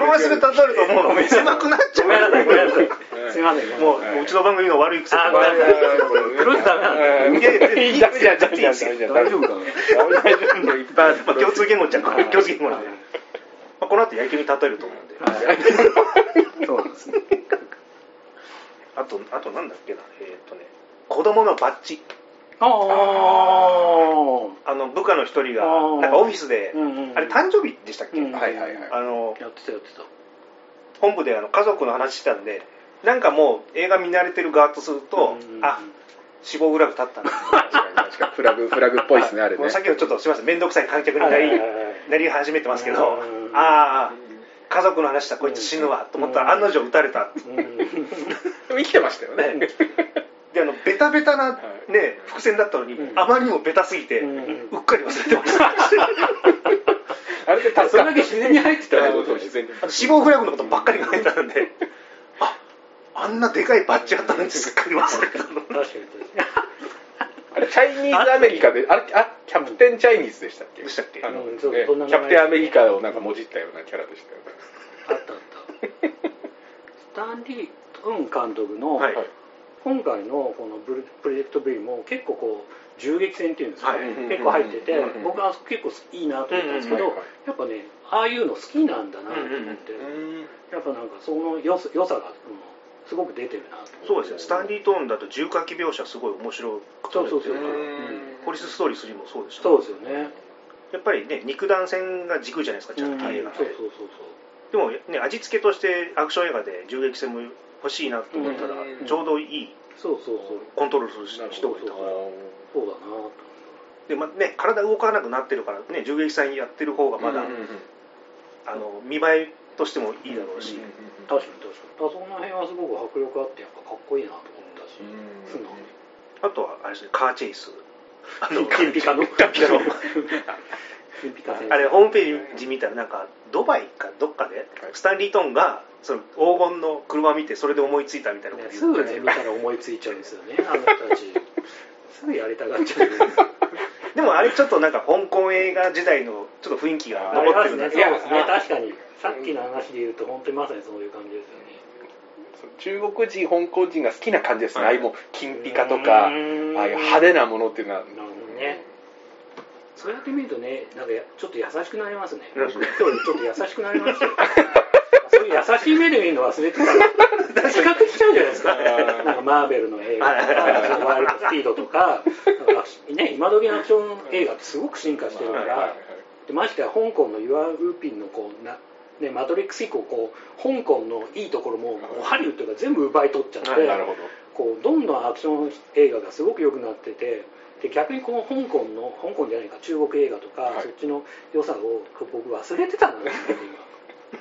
ロレスで例えるともう狭くなっちゃう。ごめんなさい、ごめんなさい。すいません。もう、ううちの番組の悪い癖あごめんなさい。プロレスダメないやいやいいダメじゃんダメじゃんダメじゃん大丈夫かな大丈夫いっぱいあるまあ、共通言語っちゃはい共通言語なんで、まあ、この後野球に例えると思うんで、そうですね。あとあとなんだっけな。えーっ、とね子供のバッジ。ああ。あの部下の一人がなんかオフィスで、うんうんうん。あれ誕生日でしたっけ、うんはいはいはい。あのやってたやってた。本部であの家族の話してたんでなんかもう映画見慣れてる側とすると、うんあ死亡フラグ立ったな確かに確かにフラグフラグっぽいですねあれね。もうさっきのちょっとすみません面倒くさい観客にないいなり始めてますけどうん。ああ家族の話したこいつ死ぬわと思ったら案の定撃たれた。生きてましたよね。であのベタベタな、はね、伏線だったのに、うん。あまりにもベタすぎて、ううんっかり忘れてました。あれで助かったそれだけ自然に入ってたらそうそう自然に死亡フラグのことばっかり考えてたんでああんなでかいバッジあったのにすっかり忘れてたの。確かに確かあれチャイニーズアメリカであれあキャプテンチャイニーズでしたっけ？でしたっけ？あの、ねキャプテンアメリカをなんかもじったようなキャラでしたよね。にあったあった。スタンリー・トン監督のはい。今回のこのブルプロジェクト V も結構こう銃撃戦っていうんですか、はい。結構入ってて、うん僕は結構いいなと思ったんですけど、うんうんはい。やっぱねああいうの好きなんだなと思って、やっぱなんかその良さ良さが、うんすごく出てるなそうですね。スタンリー・トーンだと重火器描写すごい面白くそうそうそう。うん。ポリスストーリー3もそうでしたそうですよね。やっぱりね肉弾戦が軸じゃないですかジャッキー映画って、そうそうそう。でもね味付けとしてアクション映画で銃撃戦も欲しいなと思ったら、うん。ちょうどいいそうそうそう。コントロールする人がいたから。そうだな。とで、まね、体動かなくなってるから、ね、銃撃戦やってる方がまだ、あの見栄えとしてもいいだろうし、確かに確かにその辺はすごく迫力あってやっぱかっこいいなと思ったし素直にあとはあれですねカーチェイス。あの金ピカの。金ピカの。あれホームページ見たらなんかドバイかどっかでスタンリー・トンがその黄金の車見てそれで思いついたみたいなことね、すぐね見たら思いついちゃうんですよね。あの人たち。すぐやりたがっちゃう。でもあれちょっとなんか香港映画時代のちょっと雰囲気があ残ってるなね。そうですね。確かに。さっきの話で言うと本当にまさにそういう感じですよね中国人香港人が好きな感じです。ね、はい。ああいう金ピカとかああいう派手なものっていうのは。なるほどね。そうやって見るとねなんかやちょっと優しくなりますね。ちょっと優しくなりましたよ そういう優しい目で見るの忘れてた。ら比較しちゃうんじゃないですか。なんかマーベルの映画とかワイルドスピードとか。なんかね今時のアクション映画ってすごく進化してるから、でましてや香港のユア・ウーピンのこうな、ね、マトリックス以降こう香港のいいところもハリウッドが全部奪い取っちゃって、はいなるほど。こうどんどんアクション映画がすごく良くなっててで逆にこの香港の香港じゃないか中国映画とか、はい。そっちの良さを僕忘れてたなって今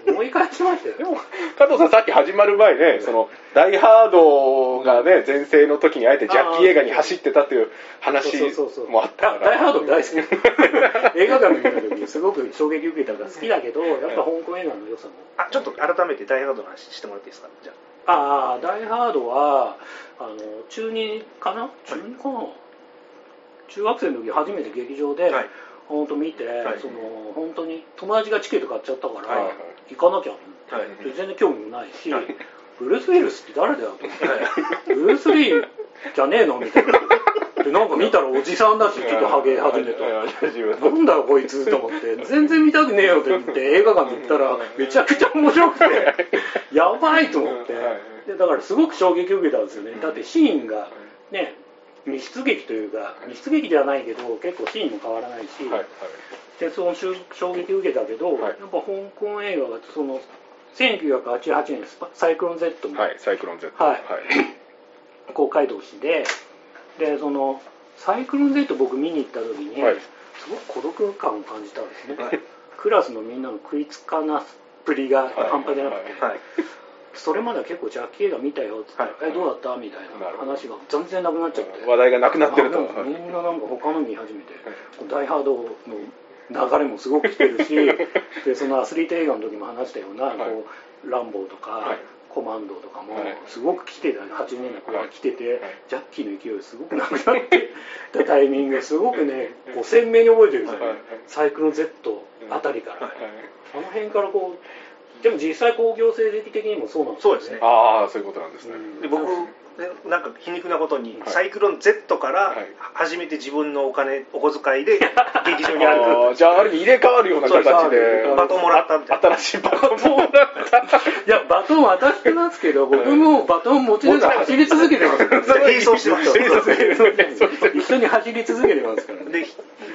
思い返しましたよ。でも加藤さんさっき始まる前ねそのダイハードがね全盛の時にあえてジャッキー映画に走ってたという話そうそうそうそう。もあったからダイハード大好き。映画館で見た時にすごく衝撃受けたから好きだけどやっぱ香港映画の良さも。あちょっと改めてダイハードの話してもらっていいですか？じゃあ。あダイハードはあの中2かな？中2かな、中学生の時初めて劇場で、あはい本当見て、い。その本当に友達がチケット買っちゃったから、はいはい。行かなきゃはい。で全然興味もないし、はい。ブルース・ウィルスって誰だよと思って、ブルース・リーじゃねえのみたいな。でなんか見たらおじさんだしちょっとハゲ始めた。なんだよこいつと思って全然見たくねえよって言って映画館に行ったらめちゃくちゃ面白くてやばいと思って。でだからすごく衝撃を受けたんですよね。だってシーンがね密室劇というか密室劇ではないけど結構シーンも変わらないし、はいはい。でその衝衝撃を受けたけど、はい。やっぱ香港映画がその1988年サイクロン Z もはいサイクロン Z はい。公開同士ででそのサイクロン Z 僕見に行った時に、はい。すごく孤独感を感じたんですね、はい。クラスのみんなの食いつかなっぷりが半端じゃなくて、はいそれまでは結構ジャッキー映画見たよっつったら、はい。えどうだった？みたいな話が全然なくなっちゃって。話題がなくなってると。みんななんか他の見始めて、ダイハードの流れもすごく来てるし でそのアスリート映画の時も話したような、はい。こうランボーとか、はい。コマンドとかもはい。すごく来てた80年代これ来てて、はい。ジャッキーの勢いすごくなくなってた タイミングすごくね鮮明に覚えてるんですよ、はい。サイクロン Z あたりから、はい。あの辺からこうでも実際工業成績的にもそうなんですよそうですね。ああそういうことなんですね、うんで僕ねなんか皮肉なことに、はい。サイクロン Z からはい。初めて自分のお金お小遣いで劇場に歩く。じゃあある意味入れ替わるような形そうでバトンもらったみたいな。新しいバトンもらった。いやバトン渡してますけど僕もバトン持ちながら走り続けてます。から並走してまし一緒に走り続けてますからね。で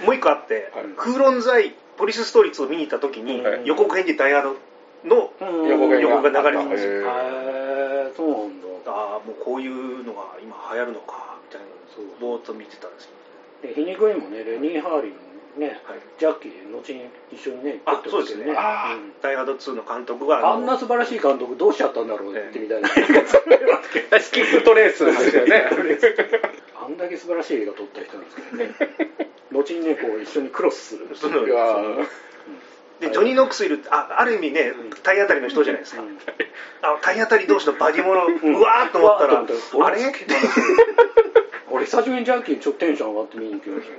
もう一個あって、はい。クーロンザイポリスストーリー2を見に行った時に、はい。予告編でダイヤののうん。横が横が流れてますへへーえそうなんだ。ああもうこういうのが今流行るのかみたいなそうぼーっと見てたんですけで。皮肉にもねレニー・ハーリーのね、はい。ジャッキーで後に一緒にねあ撮ってますけどそうですね。あーうん。ど「ダイ・ハード2」の監督があんな素晴らしい監督どうしちゃったんだろうってみたいな、スキップトレースですよね。あんだけ素晴らしい映画撮った人なんですけどね。後にねこう一緒にクロスするそのいやでジョニー・ノックスいるあある意味ねうん。体当たりの人じゃないですか、うん。あ体当たり同士のバディもの、ん。うわーっと思ったら、うわーっと思ったあれ？俺久しぶりにジャッキーにちょっとテンション上がって見に行きました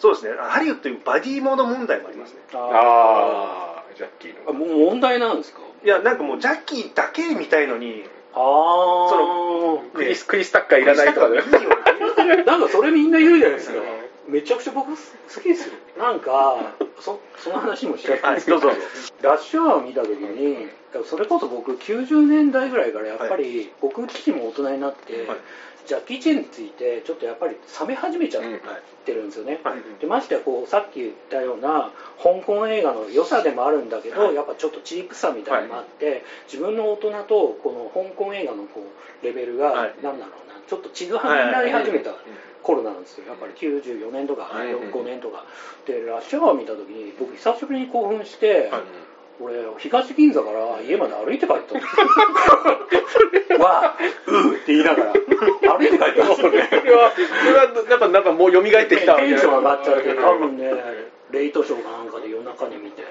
そうですね。ハリウッドというバディモード問題もありますね。ああジャッキーの。あもう問題なんですか？いやなんかもうジャッキーだけ見たいのにああクリスクリスタッカーいらないとかね。いいよなんかそれみんな言うじゃないですかめちゃくちゃ僕好きですよ。なんかそその話もしちゃったんですけど、はいどうぞ。ラッシュアワーを見た時にそれこそ僕90年代ぐらいからやっぱり、僕自身も大人になって、はい。ジャッキー・チェンについてちょっとやっぱり冷め始めちゃってるんですよね、はい。でましてやこうさっき言ったような香港映画の良さでもあるんだけど、はい。やっぱちょっとチープさみたいなのもあって、自分の大人とこの香港映画のこうレベルが、はい。なんだろうなちょっとちぐはぐになり始めた頃なんですよ。やっぱり94年とかはい5年とか。でラッシュアワー見た時に僕久しぶりに興奮して、はい俺東銀座から家まで歩いて帰ったんですよ。わあうーって言いながら。歩いて帰ったんですよね。それはそれはやっぱなんかもう蘇ってきた。テンション上がっちゃって多分ねレイトショーかなんかで夜中に見て。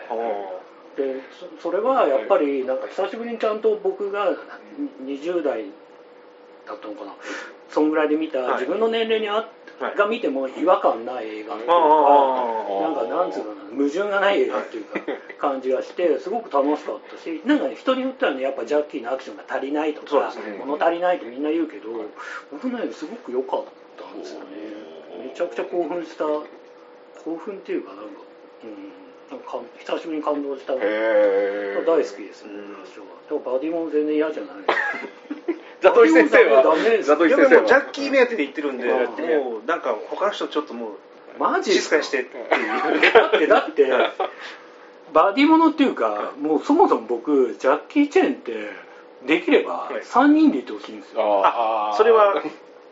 でそそれはやっぱりなんか久しぶりにちゃんと僕が20代だったのかな。そんぐらいで見たはい。自分の年齢にあっはい。が見ても違和感ない映画っていうかあなんかなんつうのかな矛盾がない映画っていうか 感じがしてすごく楽しかったしなんかね人によってはねやっぱジャッキーのアクションが足りないとか物足りないとみんな言うけど僕ねすごく良かったんですよね。めちゃくちゃ興奮した興奮っていうかなんかうんなんか久しぶりに感動した大好きですよ、うん私は。でもバディモン全然嫌じゃない。ザトイ先生はダメです。ザトイ先生は。ジャッキー目当てで言ってるんでうん。もうなんか他の人ちょっともうマジ静かにしてっていう。だって、だって、バディモノっていうか、もうそもそも僕、ジャッキー・チェンって、できればはい。3人でいてほしいんですよ。あー。それは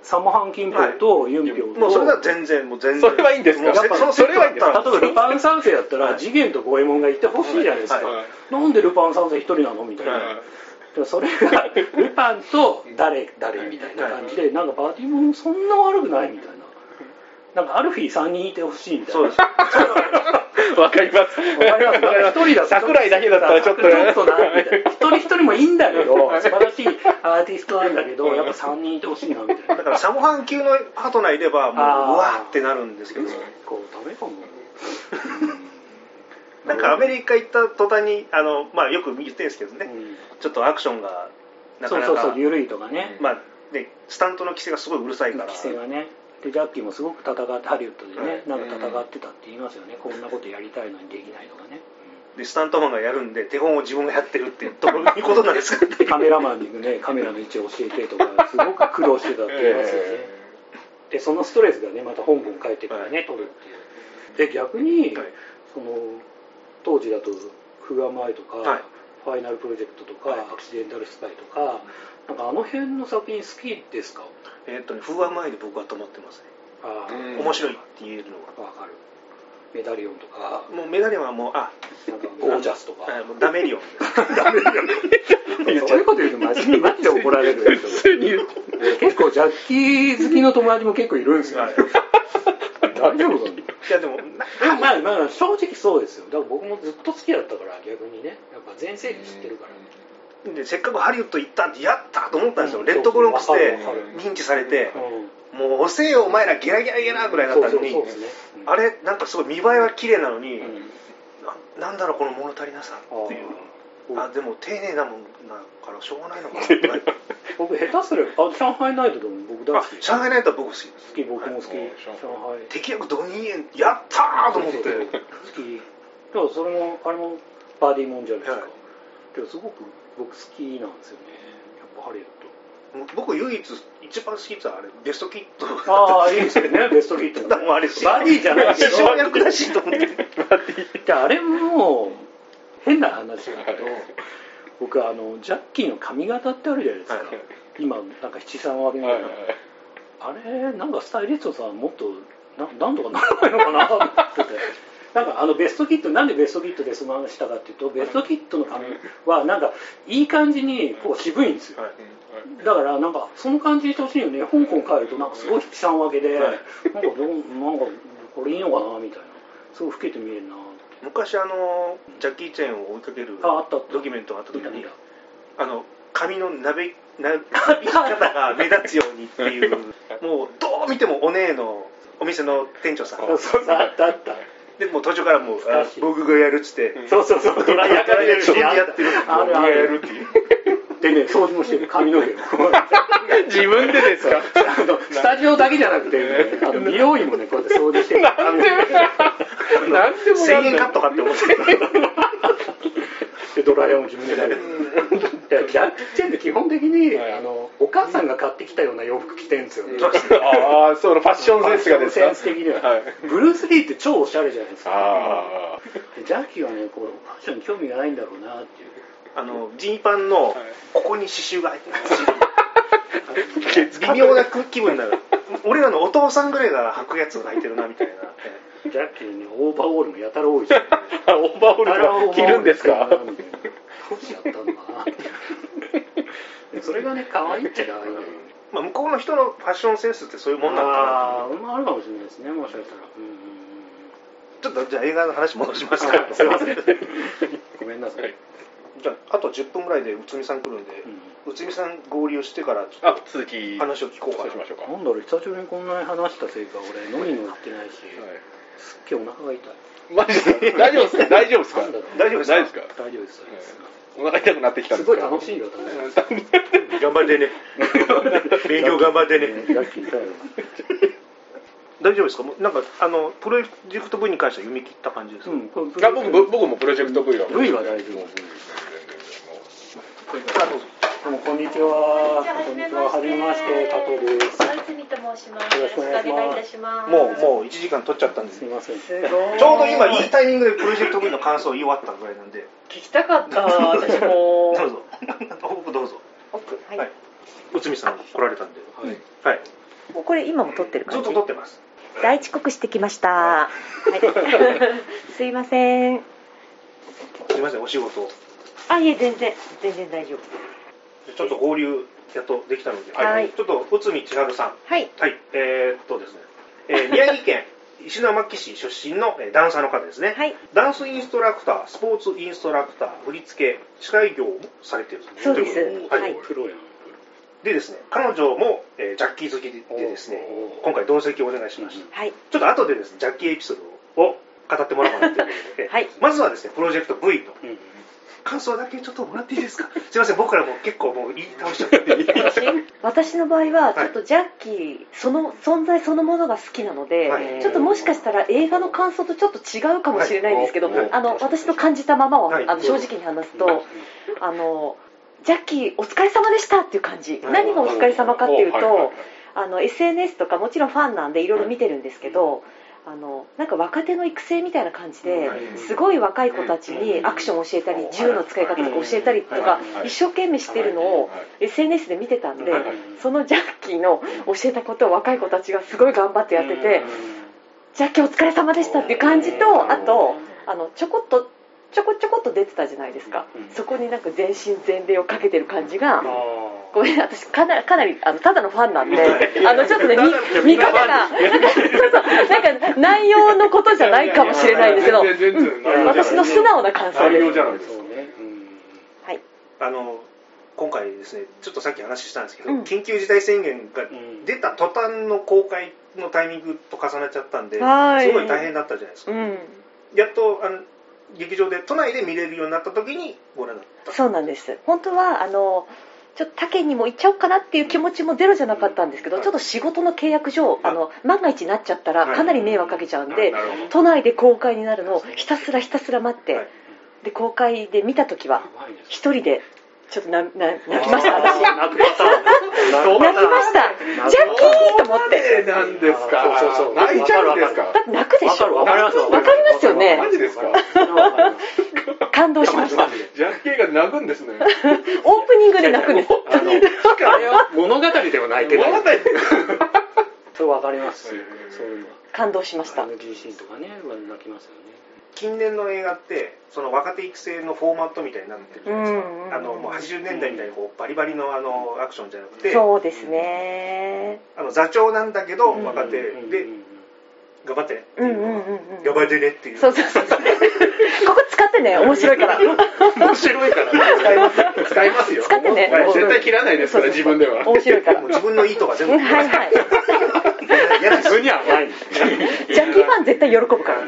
サモハン・キンポとユンピョウと。もうそれは全然もう全然。それはいいんですか？もうそれはいいんですか例えばルパン三世だったら、はい。次元と五右衛門がいてほしいじゃないですか。はい。なんでルパン三世一人なの？みたいな。はいでもそれが ルパンと誰誰みたいな感じでなんかバディモンそんな悪くないみたいな。なんかアルフィー3人いてほしいみたいな。そうです。わかります。わかります。一人だと桜井だけだったらちょっとちょっとなみたいな。一人一人もいいんだけど素晴らしいアーティストなんだけどやっぱ3人いてほしいなみたいな。だからサモハン級のパートナーいればもううわーってなるんですけど。こうダメかもなんかアメリカ行った途端にあの、まあ、よく言ってるんですけどね、うん。ちょっとアクションがなそうかなか。そうそう緩いとかね。まあね、スタントの規制がすごいうるさいから。規制がね。でジャッキーもすごく戦ってハリウッドでね、はいなんか戦ってたって言いますよね。こんなことやりたいのにできないとかね、でスタントマンがやるんで手本を自分がやってるってどういうことなんです。かってカメラマンにねカメラの位置を教えてとかすごく苦労してたって言いますよね、でそのストレスがねまた香港帰ってからね、撮るっていう。で逆に、はい。その当時だと「フーアマイ」とか、はい。ファイナルプロジェクト」とか、はい。アクシデンタル・スパイ」とかなんかあの辺の作品好きですか？えっとね風話前で僕は止まってますね。ああ、うん面白いって言えるのはわかる。メダリオンとか。もうメダリオンはもうあなんかゴージャスとか。はいもうダメリオン。ダメだよそういうこと言うとマジにマジで怒られる。結構ジャッキー好きの友達も結構いるんですよ、はい。大丈夫かな？いやでもなまあまあ正直そうですよ。だから僕もずっと好きだったから逆にね。やっぱ全盛期知ってるから。でせっかくハリウッド行ったんでやったと思ったんですよ、うん。レッドブロンクスで認知されて、うん。もう遅えよお前らゲラゲラゲラぐらいだったのに。ねうんあれなんかすごい見栄えは綺麗なのに、うん。ななんだろうこの物足りなさっていう。あでも丁寧なもんだからしょうがないのかな。僕下手すればあ上海ナイトでも僕大あ好き上海ナイトは僕好き。好き僕も好き、はい。上海。敵役ドニーエンやったーと思って。好き。でもそれもあれもバーディーモンじゃないですか、はい。でもすごく僕好きなんですよね。やっぱハリウッ僕唯一一番好きってあれベストキットドああいいですよ。ね。ベストヒットもうあれバディじゃないけど。一番役らしいと思って。あれも変な話だけど僕あのジャッキーの髪型ってあるじゃないですか、はい今なんか七三分けみたいな、あれなんかスタイリストさんもっとななんとかならないのかなと思ってて。なんかあのベストキットなんでベストキットでその話したかっていうとベストキットの髪はなんかいい感じにこう渋いんですよ、はいだからなんかその感じにしてほしいよね。香港帰るとなんかすごい七三分けで、はい。なんかどうなんかこれいいのかなみたいな。すごい老けて見えるな。昔あのジャッキー・チェンを追いかけるああったあった。ドキュメントがあった時にあの髪のなべな なびき方が目立つようにっていう。もうどう見てもお姉のお店の店長さん。そうそう。あった。あったでもう途中からもう僕がやるっつって。そうそうそう。ドライヤーからやるやってるあがやるるっていう。でね掃除もしてる。髪の毛を自分でですか？スタジオだけじゃなくて、ね、あの美容院もねこうやって掃除してる。なんで？もなんでもや1000る円カットかって思って でドライヤーも自分でやる。いやジャッキー・チェンって基本的に、はい。あのお母さんが買ってきたような洋服着てるんですよ、ね。ああそのファッションセンスがですか？センス的には、はい。ブルース・リーって超おしゃれじゃないですか。あでジャッキーはねこうファッションに興味がないんだろうなっていう。あのジーパンのはい。ここに刺繍が入ってます 微妙な気分になる。俺らのお父さんぐらいが履くやつが履いてるなみたいなジャッキーにオーバーオールもやたら多いし、ね、あオーバーオールとか着るんですか？どうしちゃったのかなって。それがね可愛いっちゃ可愛い。んだよまあ向こうの人のファッションセンスってそういうもんなのかあーまああるかもしれないですねもしかしたら。うんうんちょっとじゃあ映画の話戻しますか。すいません。ごめんなさい、はい。じゃああと10分ぐらいで内海さん来るんでう内海さん合流してからちょあっと続き話を聞こうかな。そうしましょうか。ん、なんだろう久しぶりにこんなに話したせいか俺飲みにも行ってないし、すっげえお腹が痛い。マジで？すか大丈夫ですか？大丈夫ですか大丈夫ですか？大丈夫です。か大丈夫です大丈夫です。お腹痛くなってきたんすですか？ごい楽しいよ楽しい頑張ってね。勉強頑張ってね。大丈夫ですか？もうなんかあのプロジェクト V に関しては読み切った感じですか、うん僕僕僕もプロジェクト V は V は大丈夫もう V あどうぞどうもこんにちはこんにちは。はじめまして加藤です小泉と申します。よろしくお願いいたします。もうもう1時間取っちゃったんですすみませんちょうど今いいタイミングでプロジェクト V の感想を言い終わったぐらいなんで聞きたかった。私も。どうぞ奥どうぞ奥はい。はい内海さん来られたんではいはいもうこれ今も撮ってるずっ感じ。と撮ってます大遅刻してきました。はい。すいません。すいませんお仕事あ、いえ全然全然大丈夫。ちょっと合流やっとできたので、はい。ちょっと内海千春さん。はい。はい。えー、っとですね、えー 宮城県石巻市出身のえーダンサーの方ですね、はい。ダンスインストラクタースポーツインストラクター振り付け司会業もされているそうです。とい。ことはい。プロやん。でですね彼女も、えージャッキー好きでですね今回同席をお願いしました、はい。ちょっと後でですねジャッキーエピソードを語ってもらおうかなということで、はい。まずはですねプロジェクト V のうん感想だけちょっともらっていいですか？すいません僕からもう結構もう言い倒しちゃって。私？の場合はちょっとジャッキーその存在そのものが好きなので、はい。ちょっともしかしたら映画の感想とちょっと違うかもしれないんですけど、はい。あの私の感じたままを、はい。あの正直に話すと、あのジャッキーお疲れ様でしたっていう感じ、はい。何がお疲れ様かっていうと、あの SNS とかもちろんファンなんでいろいろ見てるんですけど、あのなんか若手の育成みたいな感じで、はい。すごい若い子たちにアクションを教えたり銃の使い方とか教えたりとか一生懸命してるのを SNS で見てたんではい。そのジャッキーの教えたことを若い子たちがすごい頑張ってやっててジャッキーお疲れ様でしたっていう感じとあとあのちょこっとちょこちょこっと出てたじゃないですか。そこになんか全身全霊をかけてる感じがごめん私かなかなりあのただのファンなんで あのちょっとね見見方がなんかそうそうなんか内容のことじゃないかもしれないんですけど私の素直な感想内容ですじゃないですあの今回ですねちょっとさっき話したんですけど、うん緊急事態宣言がん出た途端の公開のタイミングと重なっちゃったんで、はいすごい大変だったじゃないですか、うんやっとあの劇場で都内で見れるようになった時にご覧になったそうなんです本当はあのちょっと他県にも行っちゃおうかなっていう気持ちもゼロじゃなかったんですけど、はい。ちょっと仕事の契約上、あの万が一になっちゃったらはい。かなり迷惑かけちゃうんで、都内で公開になるのをひたすらひたすら待って、はい。で公開で見た時はやばいね。一人でちょっとなな泣きました私。泣きました。ジャッキーと思って。なんですか？そうそうそう。泣いちゃうんですか？だって泣くでしょ？わかるわかりますわかります。よね。マジですか？感動しました。ジャッキーが泣くんですね。オープニングで泣くんです。あのあれは物語ではないけど物語それ分かりますそういうのは感動しました NGC とかね泣きますよね近年の映画ってその若手育成のフォーマットみたいになってるじゃないですか、うんうんうんあのもう80年代みたいにこうバリバリのあのアクションじゃなくてそうですね。あの座長なんだけどうん若手でうん。頑張ってね。ってうんいううんうんうん。の頑張ってねっていう。そうそうそう。ここ使ってね面白いから。面白いから。ね使います。使いますよ。使ってね。はい。絶対切らないですから自分では。面白いから。もう自分のいいとか全部。うんはいはい。やだし自分には甘い。ジャッキーファン絶対喜ぶから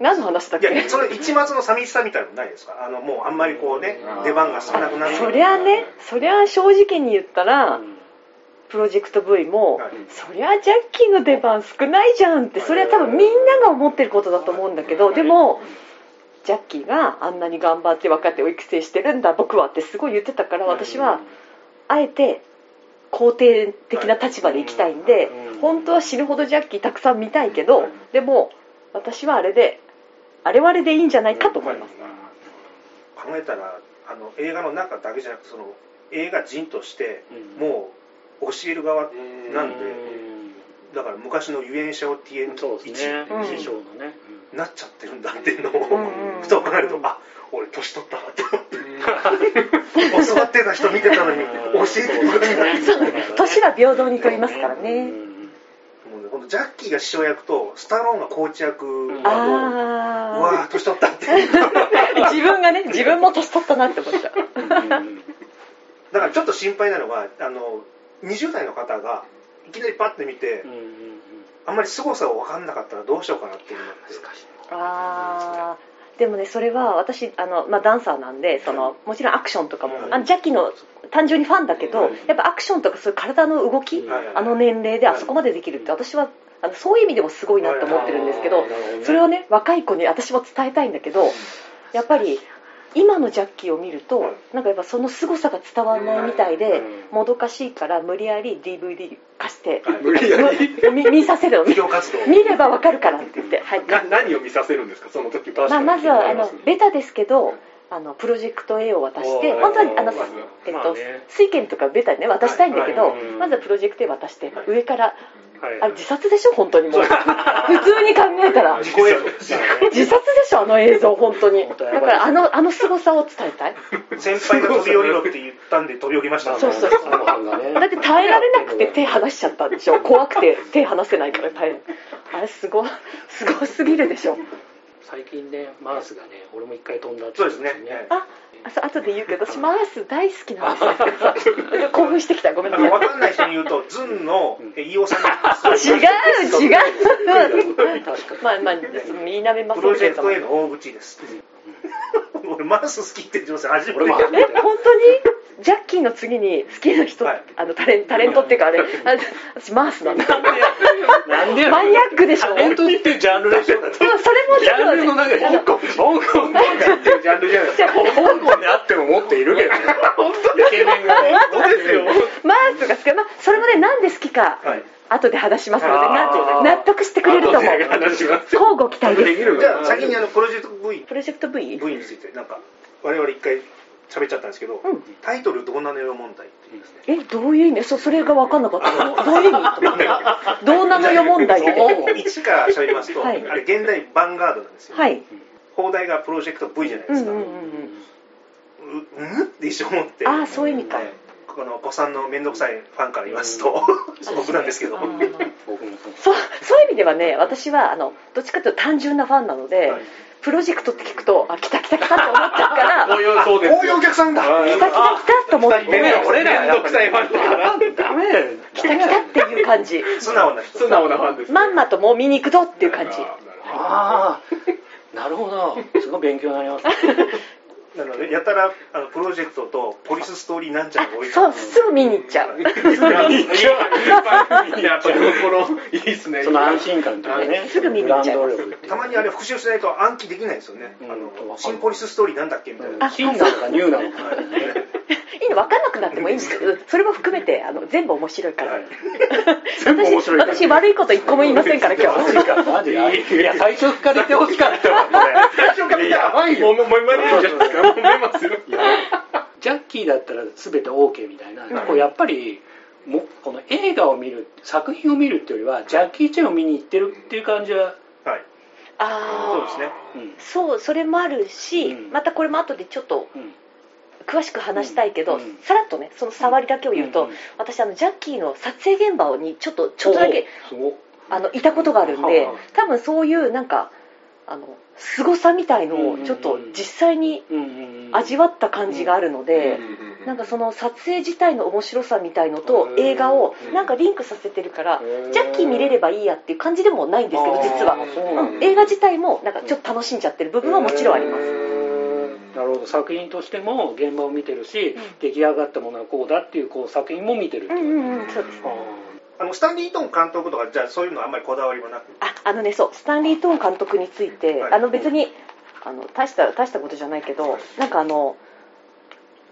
何の話だっけ？いやそれ一末の寂しさみたいなのないですか？あのもうあんまりこうね出番が少なくなってそりゃねそりゃ正直に言ったらプロジェクト V も、はい。そりゃジャッキーの出番少ないじゃんってそれは多分みんなが思ってることだと思うんだけどでもジャッキーがあんなに頑張って若手を育成してるんだ僕はってすごい言ってたから私はあえて肯定的な立場でいきたいんでうん。本当は死ぬほどジャッキーたくさん見たいけどでも私はあれであれはあれでいいんじゃないかと思います。考えたらあの映画の中だけじゃなくてその映画人としてうん。もう教える側なんでうん。だから昔のユエンシャオティエンそうですね。うん師匠のねになっちゃってるんだっていうのをうんうんふと考えるとあ俺年取ったなって思って。教わってた人見てたのに教えてくれない。年は平等に取りますからねもうねほんとジャッキーが師匠役とスタローンがコーチ役はもううあわー年取ったって。あ 自分がね自分も年取ったなって思っちゃうだからちょっと心配なのがあの20代の方がいきなりパッて見てあんまり凄さを分かんなかったらどうしようかなっていうのがあって。あーでもねそれは私あの、まあ、ダンサーなんでそのもちろんアクションとかもうんあのジャッキーの単純にファンだけどうんやっぱアクションとかそういう体の動きはい。あの年齢であそこまでできるって私はあのそういう意味でもすごいなと思ってるんですけどそれをね若い子に私も伝えたいんだけどやっぱり今のジャッキーを見るとなんかやっぱその凄さが伝わらないみたいでもどかしいから無理やり DVD 貸して。無理やり。む見見させる見ればわかるからって。言ってはい。な何を見させるんですか？その時まあ、まずはあのベタですけどあのプロジェクト A を渡して本当はあの、えっと水券とかベタにね渡したいんだけど、まずはプロジェクト A 渡して、はい上からはいあれ自殺でしょ本当にもう。普通に考えたら。自殺でしょあの映像本当に。だからあのあの凄さを伝えたい。先輩が飛び降りろって言ったんで飛び降りました。そうそう。あの班がねだって耐えられなくて手離しちゃったんでしょ。怖くて手離せないから耐えあれすごすごすぎるでしょ。最近ねマースがね俺も一回飛んだってそうですね。ああ後で言うけど私マース大好きなんですよ。興奮してきた。ごめんなさい分かんない人に言うとズンのえ飯尾さん違う違う。まあまあみんなめまプせんけれども。ロジェクト A の大口です 俺マウス好きって女性初めて。俺もえ本当に？ジャッキーの次に好きな人、はい。あのタレンタレントっていうかあれ。あ私マースなんだ。なんでマニアックでしょ？タレントってジャンルでしょ？でもそれもジャンルの中で香港香港っていうジャンルじゃない。ですか香港であっても持っているけど。ねイケメンがね。そうですよ。マースが好き、まあ、それもねなんで好きか、はい後で話しますので納得してくれると思う。交互期待です。できるじゃあ先にあのプロジェクト V, プロジェクト V? v についてなんか我々一回喋っちゃったんですけど、うん。タイトル「どうなのよ問題」っていうですね。えどういう意味？そそれが分かんなかったどどういう意味？どうなのよ問題？って一から喋りますと、はい。あれ現代ヴァンガードなんですよ、はい。放題がプロジェクト V じゃないですか、うんうんうんうん。ううん？って一生思って。ああそういう意味か。ねこの子さんの面倒くさいファンから言わすと、僕なんですけど、そう。そういう意味ではね私はあのどっちかというと単純なファンなので、はい。プロジェクトって聞くとあ来た来た来たって思っちゃうからこういうそうですよこういうお客さんだ。はい来た来た来たと思って。俺ら俺ら面倒くさいファンだからダメ。来た来たっていう感じ。素直な人素直なファンですまんまともう見に行くぞっていう感じ。ああなるほど。すごい勉強になります なのでやたらあのプロジェクトとポリスストーリーなんちゃらが多いそうすぐ見に行っちゃう。やっぱりこのいいですね。その安心感とかね。すぐ見に行っちゃいたまにあれ復習しないと暗記できないですよね、うん。あの新ポリスストーリーなんだっけみたいな、あ金なのかニューなのか いいの分かんなくなってもいいんです。ようん。それも含めてあの全部面白いから、はい。全部面白いから。私私悪いこと一個も言いませんから今日マジかマジかいや最初から言ってほしかったわ最初からやばいよ。もうもうもう今いいんじゃないですかもう思いますよジャッキーだったら全て OK みたいな、やっぱりもこの映画を見る作品を見るっていうよりはジャッキー・チェンを見に行ってるっていう感じは、はいああそうですねうんそうそれもあるし、うんまたこれも後でちょっとうん詳しく話したいけど、うん。うんさらっとねその触りだけを言うと、うんうん私あのジャッキーの撮影現場にちょっとちょっとだけあのいたことがあるんではあ多分そういうなんかあの凄さみたいのをちょっと実際に味わった感じがあるので、なんかその撮影自体の面白さみたいのとうん映画をなんかリンクさせてるからうんジャッキー見れればいいやっていう感じでもないんですけど実はうん映画自体もなんかちょっと楽しんじゃってる部分はもちろんありますなるほど作品としても現場を見てるし、うん。出来上がったものはこうだっていうこう作品も見てるってうんいう。うんうんそうですああのスタンリー・トン監督とかじゃあそういうのあんまりこだわりもなく？ああのねそうスタンリー・トーン監督について、はい。あの別にあの大した大したことじゃないけどなんかあの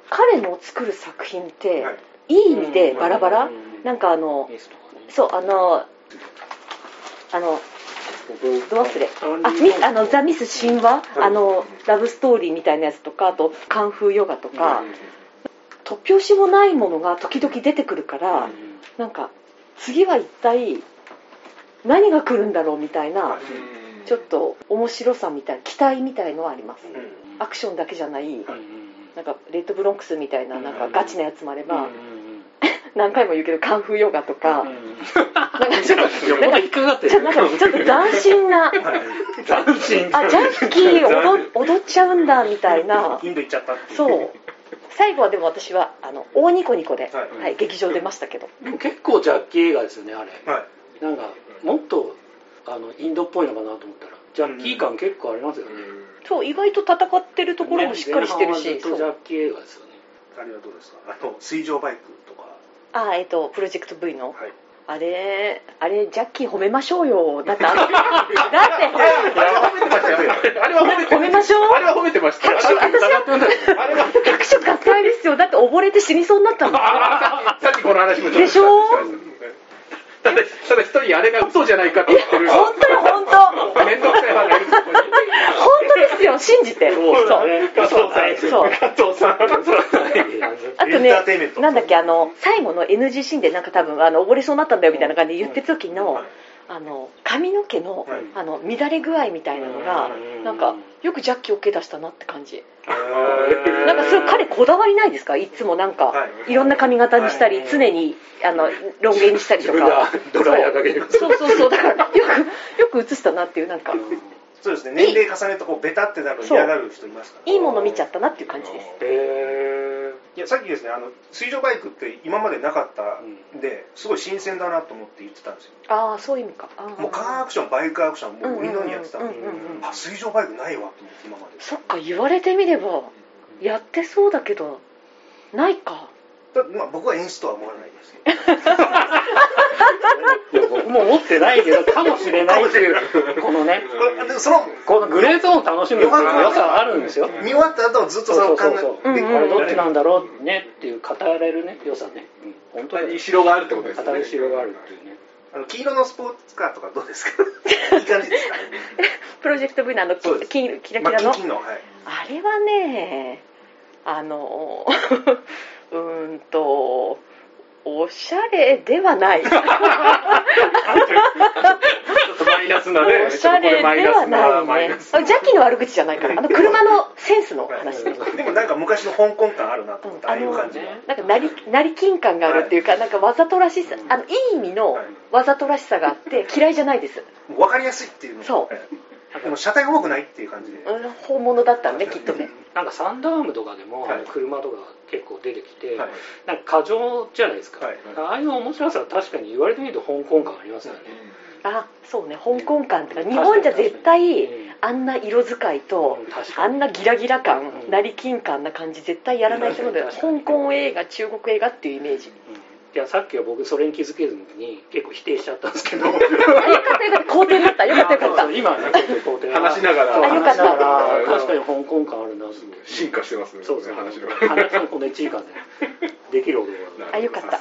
彼の作る作品って、はい。い、い意味でバラバラ、うん。なんかあのね。そうあのあの僕ど忘れ？あミスあのザ・ミス神話、あのラブストーリーみたいなやつとかあとカンフーヨガとか、突拍子もないものが時々出てくるから、なんか次は一体何が来るんだろうみたいな、ちょっと面白さみたい期待みたいのはあります、うん。アクションだけじゃない、なんかレッドブロンクスみたいななんかガチなやつもあれば、何回も言うけどカンフーヨガとか、うん。なんかちょっといやもっと引っかかって。るちょなんかちょっと斬新な。斬新。あジャッキー踊踊っちゃうんだみたいな。インド行っちゃったそう。最後はでも私はあの大ニコニコで、はい。はい、劇場出ましたけど。でも結構ジャッキー映画ですよねあれ。はい。なんかもっとあのインドっぽいのかなと思ったらジャッキー感結構ありますよね、そう意外と戦ってるところもしっかりしてるねし、前半はずっとジャッキー映画ですよね。あれはどうです。かあの水上バイクとかああえっ、とプロジェクト V の。はい。あれあれジャッキー褒めましょうよ。だってあのだって。あれは褒めてましたよ。あれは褒めて褒めましょう？あれは褒めてました。よ拍手私は。あれは。拍手喝采ですよ。だって溺れて死にそうになったのさっきこの話もでしょ？ただただ一人あれが嘘じゃないかって言ってる。本当に本当。面倒くさい派がいる。本当ですよ信じて。そう加藤さん。そう加藤さん。あとねなんだっけあの最後の NG シーンでなんか多分あの溺れそうになったんだよみたいな感じで言ってた時の、はいあの髪の毛の,、はい。あの乱れ具合みたいなのがうん。なんかよくジャッキー OK 出したなって感じ。なんかそれ彼こだわりないですか？いつもなんか、はい。い、ろんな髪型にしたり、はい。常にあのロン毛にしたりとか。ドライヤーかけてる。そう。そうそう。だからよくよく映したなっていうなんか。そうですね。年齢重ねるとこうベタってなるの嫌がる人いますから。いいもの見ちゃったなっていう感じです。へいやさっきですねあの水上バイクって今までなかったん。で、すごい新鮮だなと思って言ってたんですよ。ああそういう意味か。もうカーアクションバイクアクションもう売りのにやってたのにあ水上バイクないわと思って今まで。そっか言われてみればやってそうだけどないか。だまあ、僕は演出とは思わないですけど。僕 も思ってないけどかもしれないっていうこのねそのこのグレーゾーンを楽しむ良さあるんですよ。見終わった後ずっとそそうの考そうそうん。うんどっちなんだろうねっていう語られるね。良さね、うん、本当に後ろがあるってことですね語りしろがあるっていうね。あの黄色のスポーツカーとかどうですか？いい感じですか？プロジェクト V のあのそうです。キラキまあラの、キンキンのはい。あれはねあのうーんとおしゃれではない。ちょっとマイナスなね。おしゃれではないね。ナスなジャッキーの悪口じゃないからあの車のセンスの話ね。でもなんか昔の香港感あるなと思って、ああいう感じが、なんか成成金感があるっていうか、なんかわざとらしさあのいい意味のはい。わざとらしさがあって嫌いじゃないです、もう分かりやすいっていうの。そう。ええでも車体重くないっていう感じで、うん、本物だったのねきっとね。なんかサンダームとかでも、はい。車とか結構出てきて、はい。なんか過剰じゃないですか、はい。ああいう面白さは確かに言われてみると香港感ありますよね、あそうね香港感とか日本じゃ絶対うん。あんな色使いとあんなギラギラ感うん。成金感な感じ絶対やらないと思うので確かに。香港映画中国映画っていうイメージ。うんいやさっきは僕それに気づけずに結構否定しちゃったんですけど。あよかったよかった。肯定になったよかった。よかった今はねちょっと肯定話しながら。あよかった。話しながら確かぱり香港感あるな進化してますね。そうそう。話の話のこの1時間でできる男があよかった。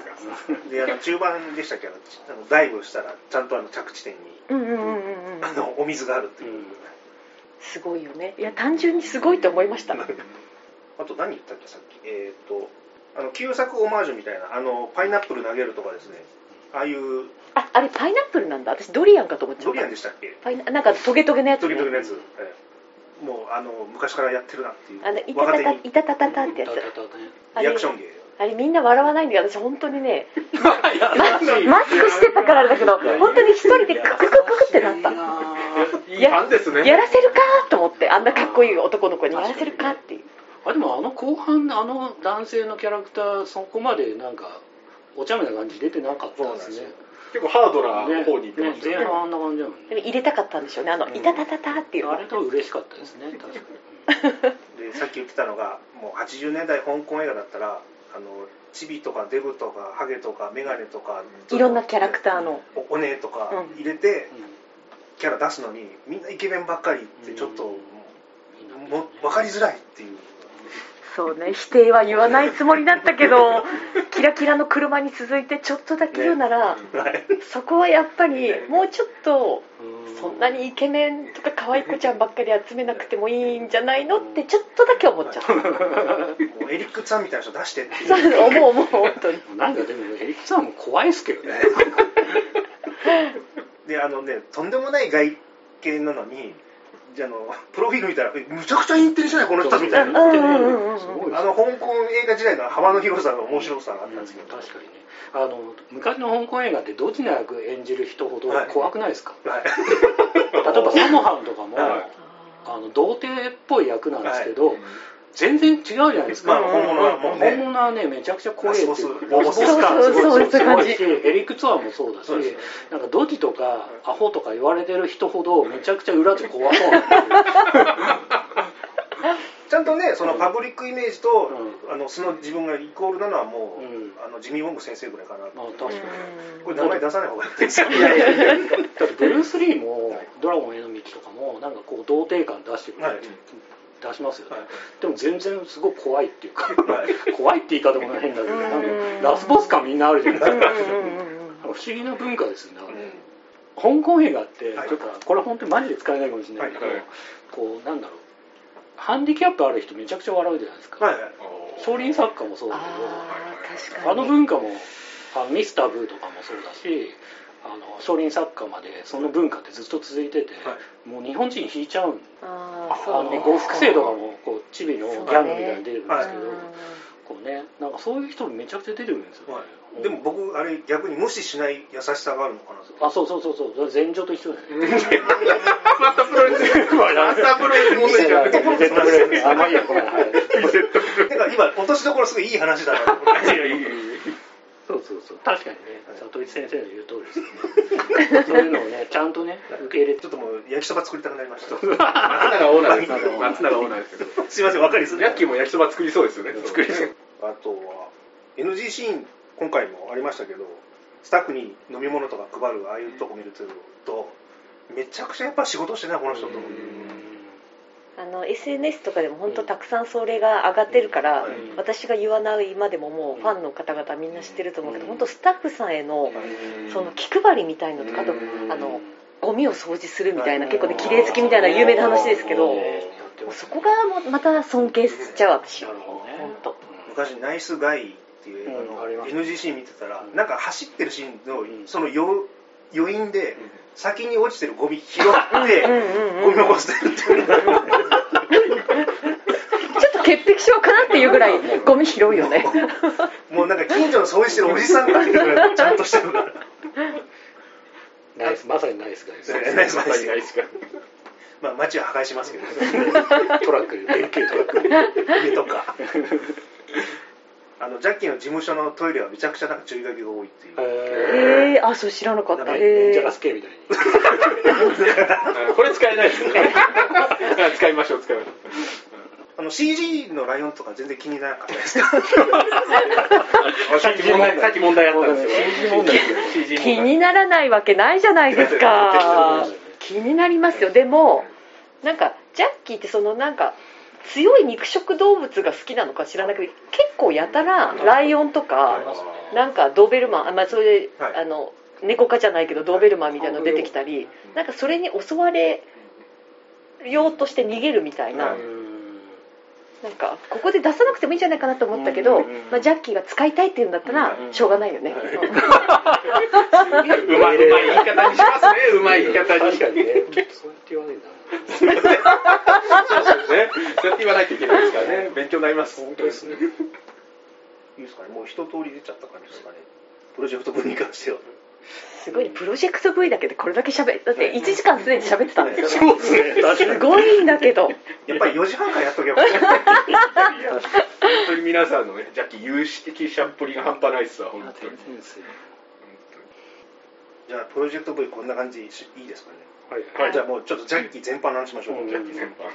であの中盤でしたっけ？あのあのダイブしたらちゃんとあの着地点にうんうんうんうんうん。あのお水があるっていう、すごいよね。いや単純にすごいと思いました。あと何言ったっけ？さっき。えっ、とあの旧作オマージュみたいなあのパイナップル投げるとかですね。ああいう。ああれパイナップルなんだ。私ドリアンかと思っちゃった。ドリアンでしたっけ？パイナなんかトゲトゲのやつ、ね、トリトリのやつ、ええ。もうあの昔からやってるなっていう。あのいたたた若手にいたたたたってやつ。あれリアクション芸あれみんな笑わないんだけど私本当にねいママスクしてたからあれだけど本当に一人でククククってなったいいファンですねやらせるかと思ってあんなかっこいい男の子にやらせるかっていうあでもあの後半あの男性のキャラクターそこまでなんかお茶目な感じ出てなかったですね。結構ハードなね方に行ってましたよね。ね前半あんな感じだもんねでも入れたかったんでしょうね。あのいたたたたっていう。あれと嬉しかったですね確かに。でさっき言ってたのがもう80年代香港映画だったらあのチビとかデブとかハゲとかメガネとかいろんなキャラクターの。おおねとかうん。入れてキャラ出すのにみんなイケメンばっかりってちょっとうん。も分かりづらいっていうそうね否定は言わないつもりだったけどキラキラの車に続いてちょっとだけ言うなら、はいそこはやっぱりもうちょっとうん。そんなにイケメンとか可愛い子ちゃんばっかり集めなくてもいいんじゃないのってちょっとだけ思っちゃった。もうエリック・ツァンみたいな人出してってそう思う思う本当に。なんかでもエリックさんも怖いですけどね。であのねとんでもない外見なのにじゃあのプロフィール見たらむちゃくちゃインテリじゃないこの人みたいな。うんうんうんうんすごいですあの香港映画時代の幅の広さの面白さがあったんですけど、確かにねあの昔の香港映画ってどちら役演じる人ほど怖くないですか、はい例えばサモハンとかも、はいあの童貞っぽい役なんですけど、全然違うじゃないですか、まあ本物はもうね。本物はねめちゃくちゃ怖いっていう。ボスラスボス感そうそうそうすごいそういう感じすごいしエリック・ツアーもそうだしなんかドジとかアホとか言われてる人ほどめちゃくちゃ裏で怖そうなんですよ。ちゃんとねそのパブリックイメージと、うあのその自分がイコールなのはもう、うん。あのジミー・ウォング先生ぐらいかな、まあ確かに。これ名前出さない方がいいですよ。いやいやいや だってブルース・リーも「ドラゴンへの道」とかもなんかこう童貞感出してくる、はい出しますよね、はい。でも全然すごい怖いっていうかはい。怖いって言い方も変だけどうん。なんかラスボス感みんなあるじゃない。ですか不思議な文化ですよね、香港映画ってはい。ちょっとこれ本当にマジで使えないかもしれないけど、はい。はい。こうなんだろう。ハンディキャップある人めちゃくちゃ笑うじゃないですか、はいはい。少林作家もそうだけどあー確かに。あの文化もあのミスター・ブーとかもそうだしあの少林作家までその文化ってずっと続いてて、はもう日本人引いちゃうん。あそうね。の呉服生とかもこうチビのギャングみたいに出るんですけど、うんこうねなんかそういう人めちゃくちゃ出てるんですよ、ねはい、でも僕あれ逆に無視しない優しさがあるのかなとあそうそうそうそう前女と一緒だよね。またプロレス。またプロレス問題じゃ絶対ブレイクあまあいいやごめんはい。てか今落としどころすごいいい話だなと思って。いやいやいやそうそうそう。確かにね。里井先生の言う通りですよね。そういうのをね ちゃんとね受け入れて。ちょっともう焼きそば作りたくなりました。松永オーナーです。松永オーナーですけど。すいません分かりづらいヤッキーも焼きそば作りそうですよね。作りそうあとは NG シーン今回もありましたけどスタッフに飲み物とか配るああいうとこ見るとめちゃくちゃやっぱ仕事してるなこの人と。思ってあの SNS とかでも本当たくさんそれが上がってるから、うん。私が言わないまでももうファンの方々みんな知ってると思うけど、本当スタッフさんへのその気配りみたいのとかあとあのゴミを掃除するみたいな結構ね綺麗好きみたいな有名な話ですけどもうそこがもうまた尊敬しちゃう私。なるほどね。本当。昔「ナイスガイ」っていう映画の NG シーン見てたらうん。なんか走ってるシーンのうん。その余余韻で先に落ちてるゴミ拾ってゴミ箱捨てるっていう。ちょっと潔癖症かなっていうぐらいゴミ拾うよね。もうなんか近所の掃除してるおじさんがぐらいちゃんとしてるからナイスまさにナイスガイですナイスガイまさにナイスガイまあ街は破壊しますけどトラックででっけえトラック。で家とかあのジャッキーの事務所のトイレはめちゃくちゃなんか注意書きが多いっていう。えへえあそう知らなかった。ーデンジャへえラス系みたいに。あこれ使えないですね。あ使いましょう使いましょう。あの CG のライオンとか全然気にならなかったですか？さっき問題さっき問題あったんですよ。CG 問題。気にならないわけないじゃないですか。気になりますよ。でもなんかジャッキーってそのなんか強い肉食動物が好きなのか知らないけど結構やたらライオンとかなんかドーベルマンあ、まあ、それで、はい。あの猫科じゃないけどドーベルマンみたいなの出てきたりなんかそれに襲われようとして逃げるみたいな、はい。なんかここで出さなくてもいいんじゃないかなと思ったけど、うん。まあ、ジャッキーが使いたいって言うんだったらうんしょうがないよね、うまいうまい言い方にしますね。うまい言い方に。確かにね。そうやって言わないんだそうですね。そうやって言わないといけないですからね。勉強になります本当ですね。いいですかね。もう一通り出ちゃった感じですかね。プロジェクト V に関してはすごいプロジェクト V だけでこれだけ喋だって1時間すでに喋ってたんですよそうですね。すごいんだけどやっぱり4時半からやっとけば本当に皆さんのね。ジャッキ有識的しゃっぷりが半端ないっすわ本当にじゃあプロジェクト V こんな感じいいですかね。はいじゃあもうちょっとジャッキー全般の話しましょう、うんジャッキー全般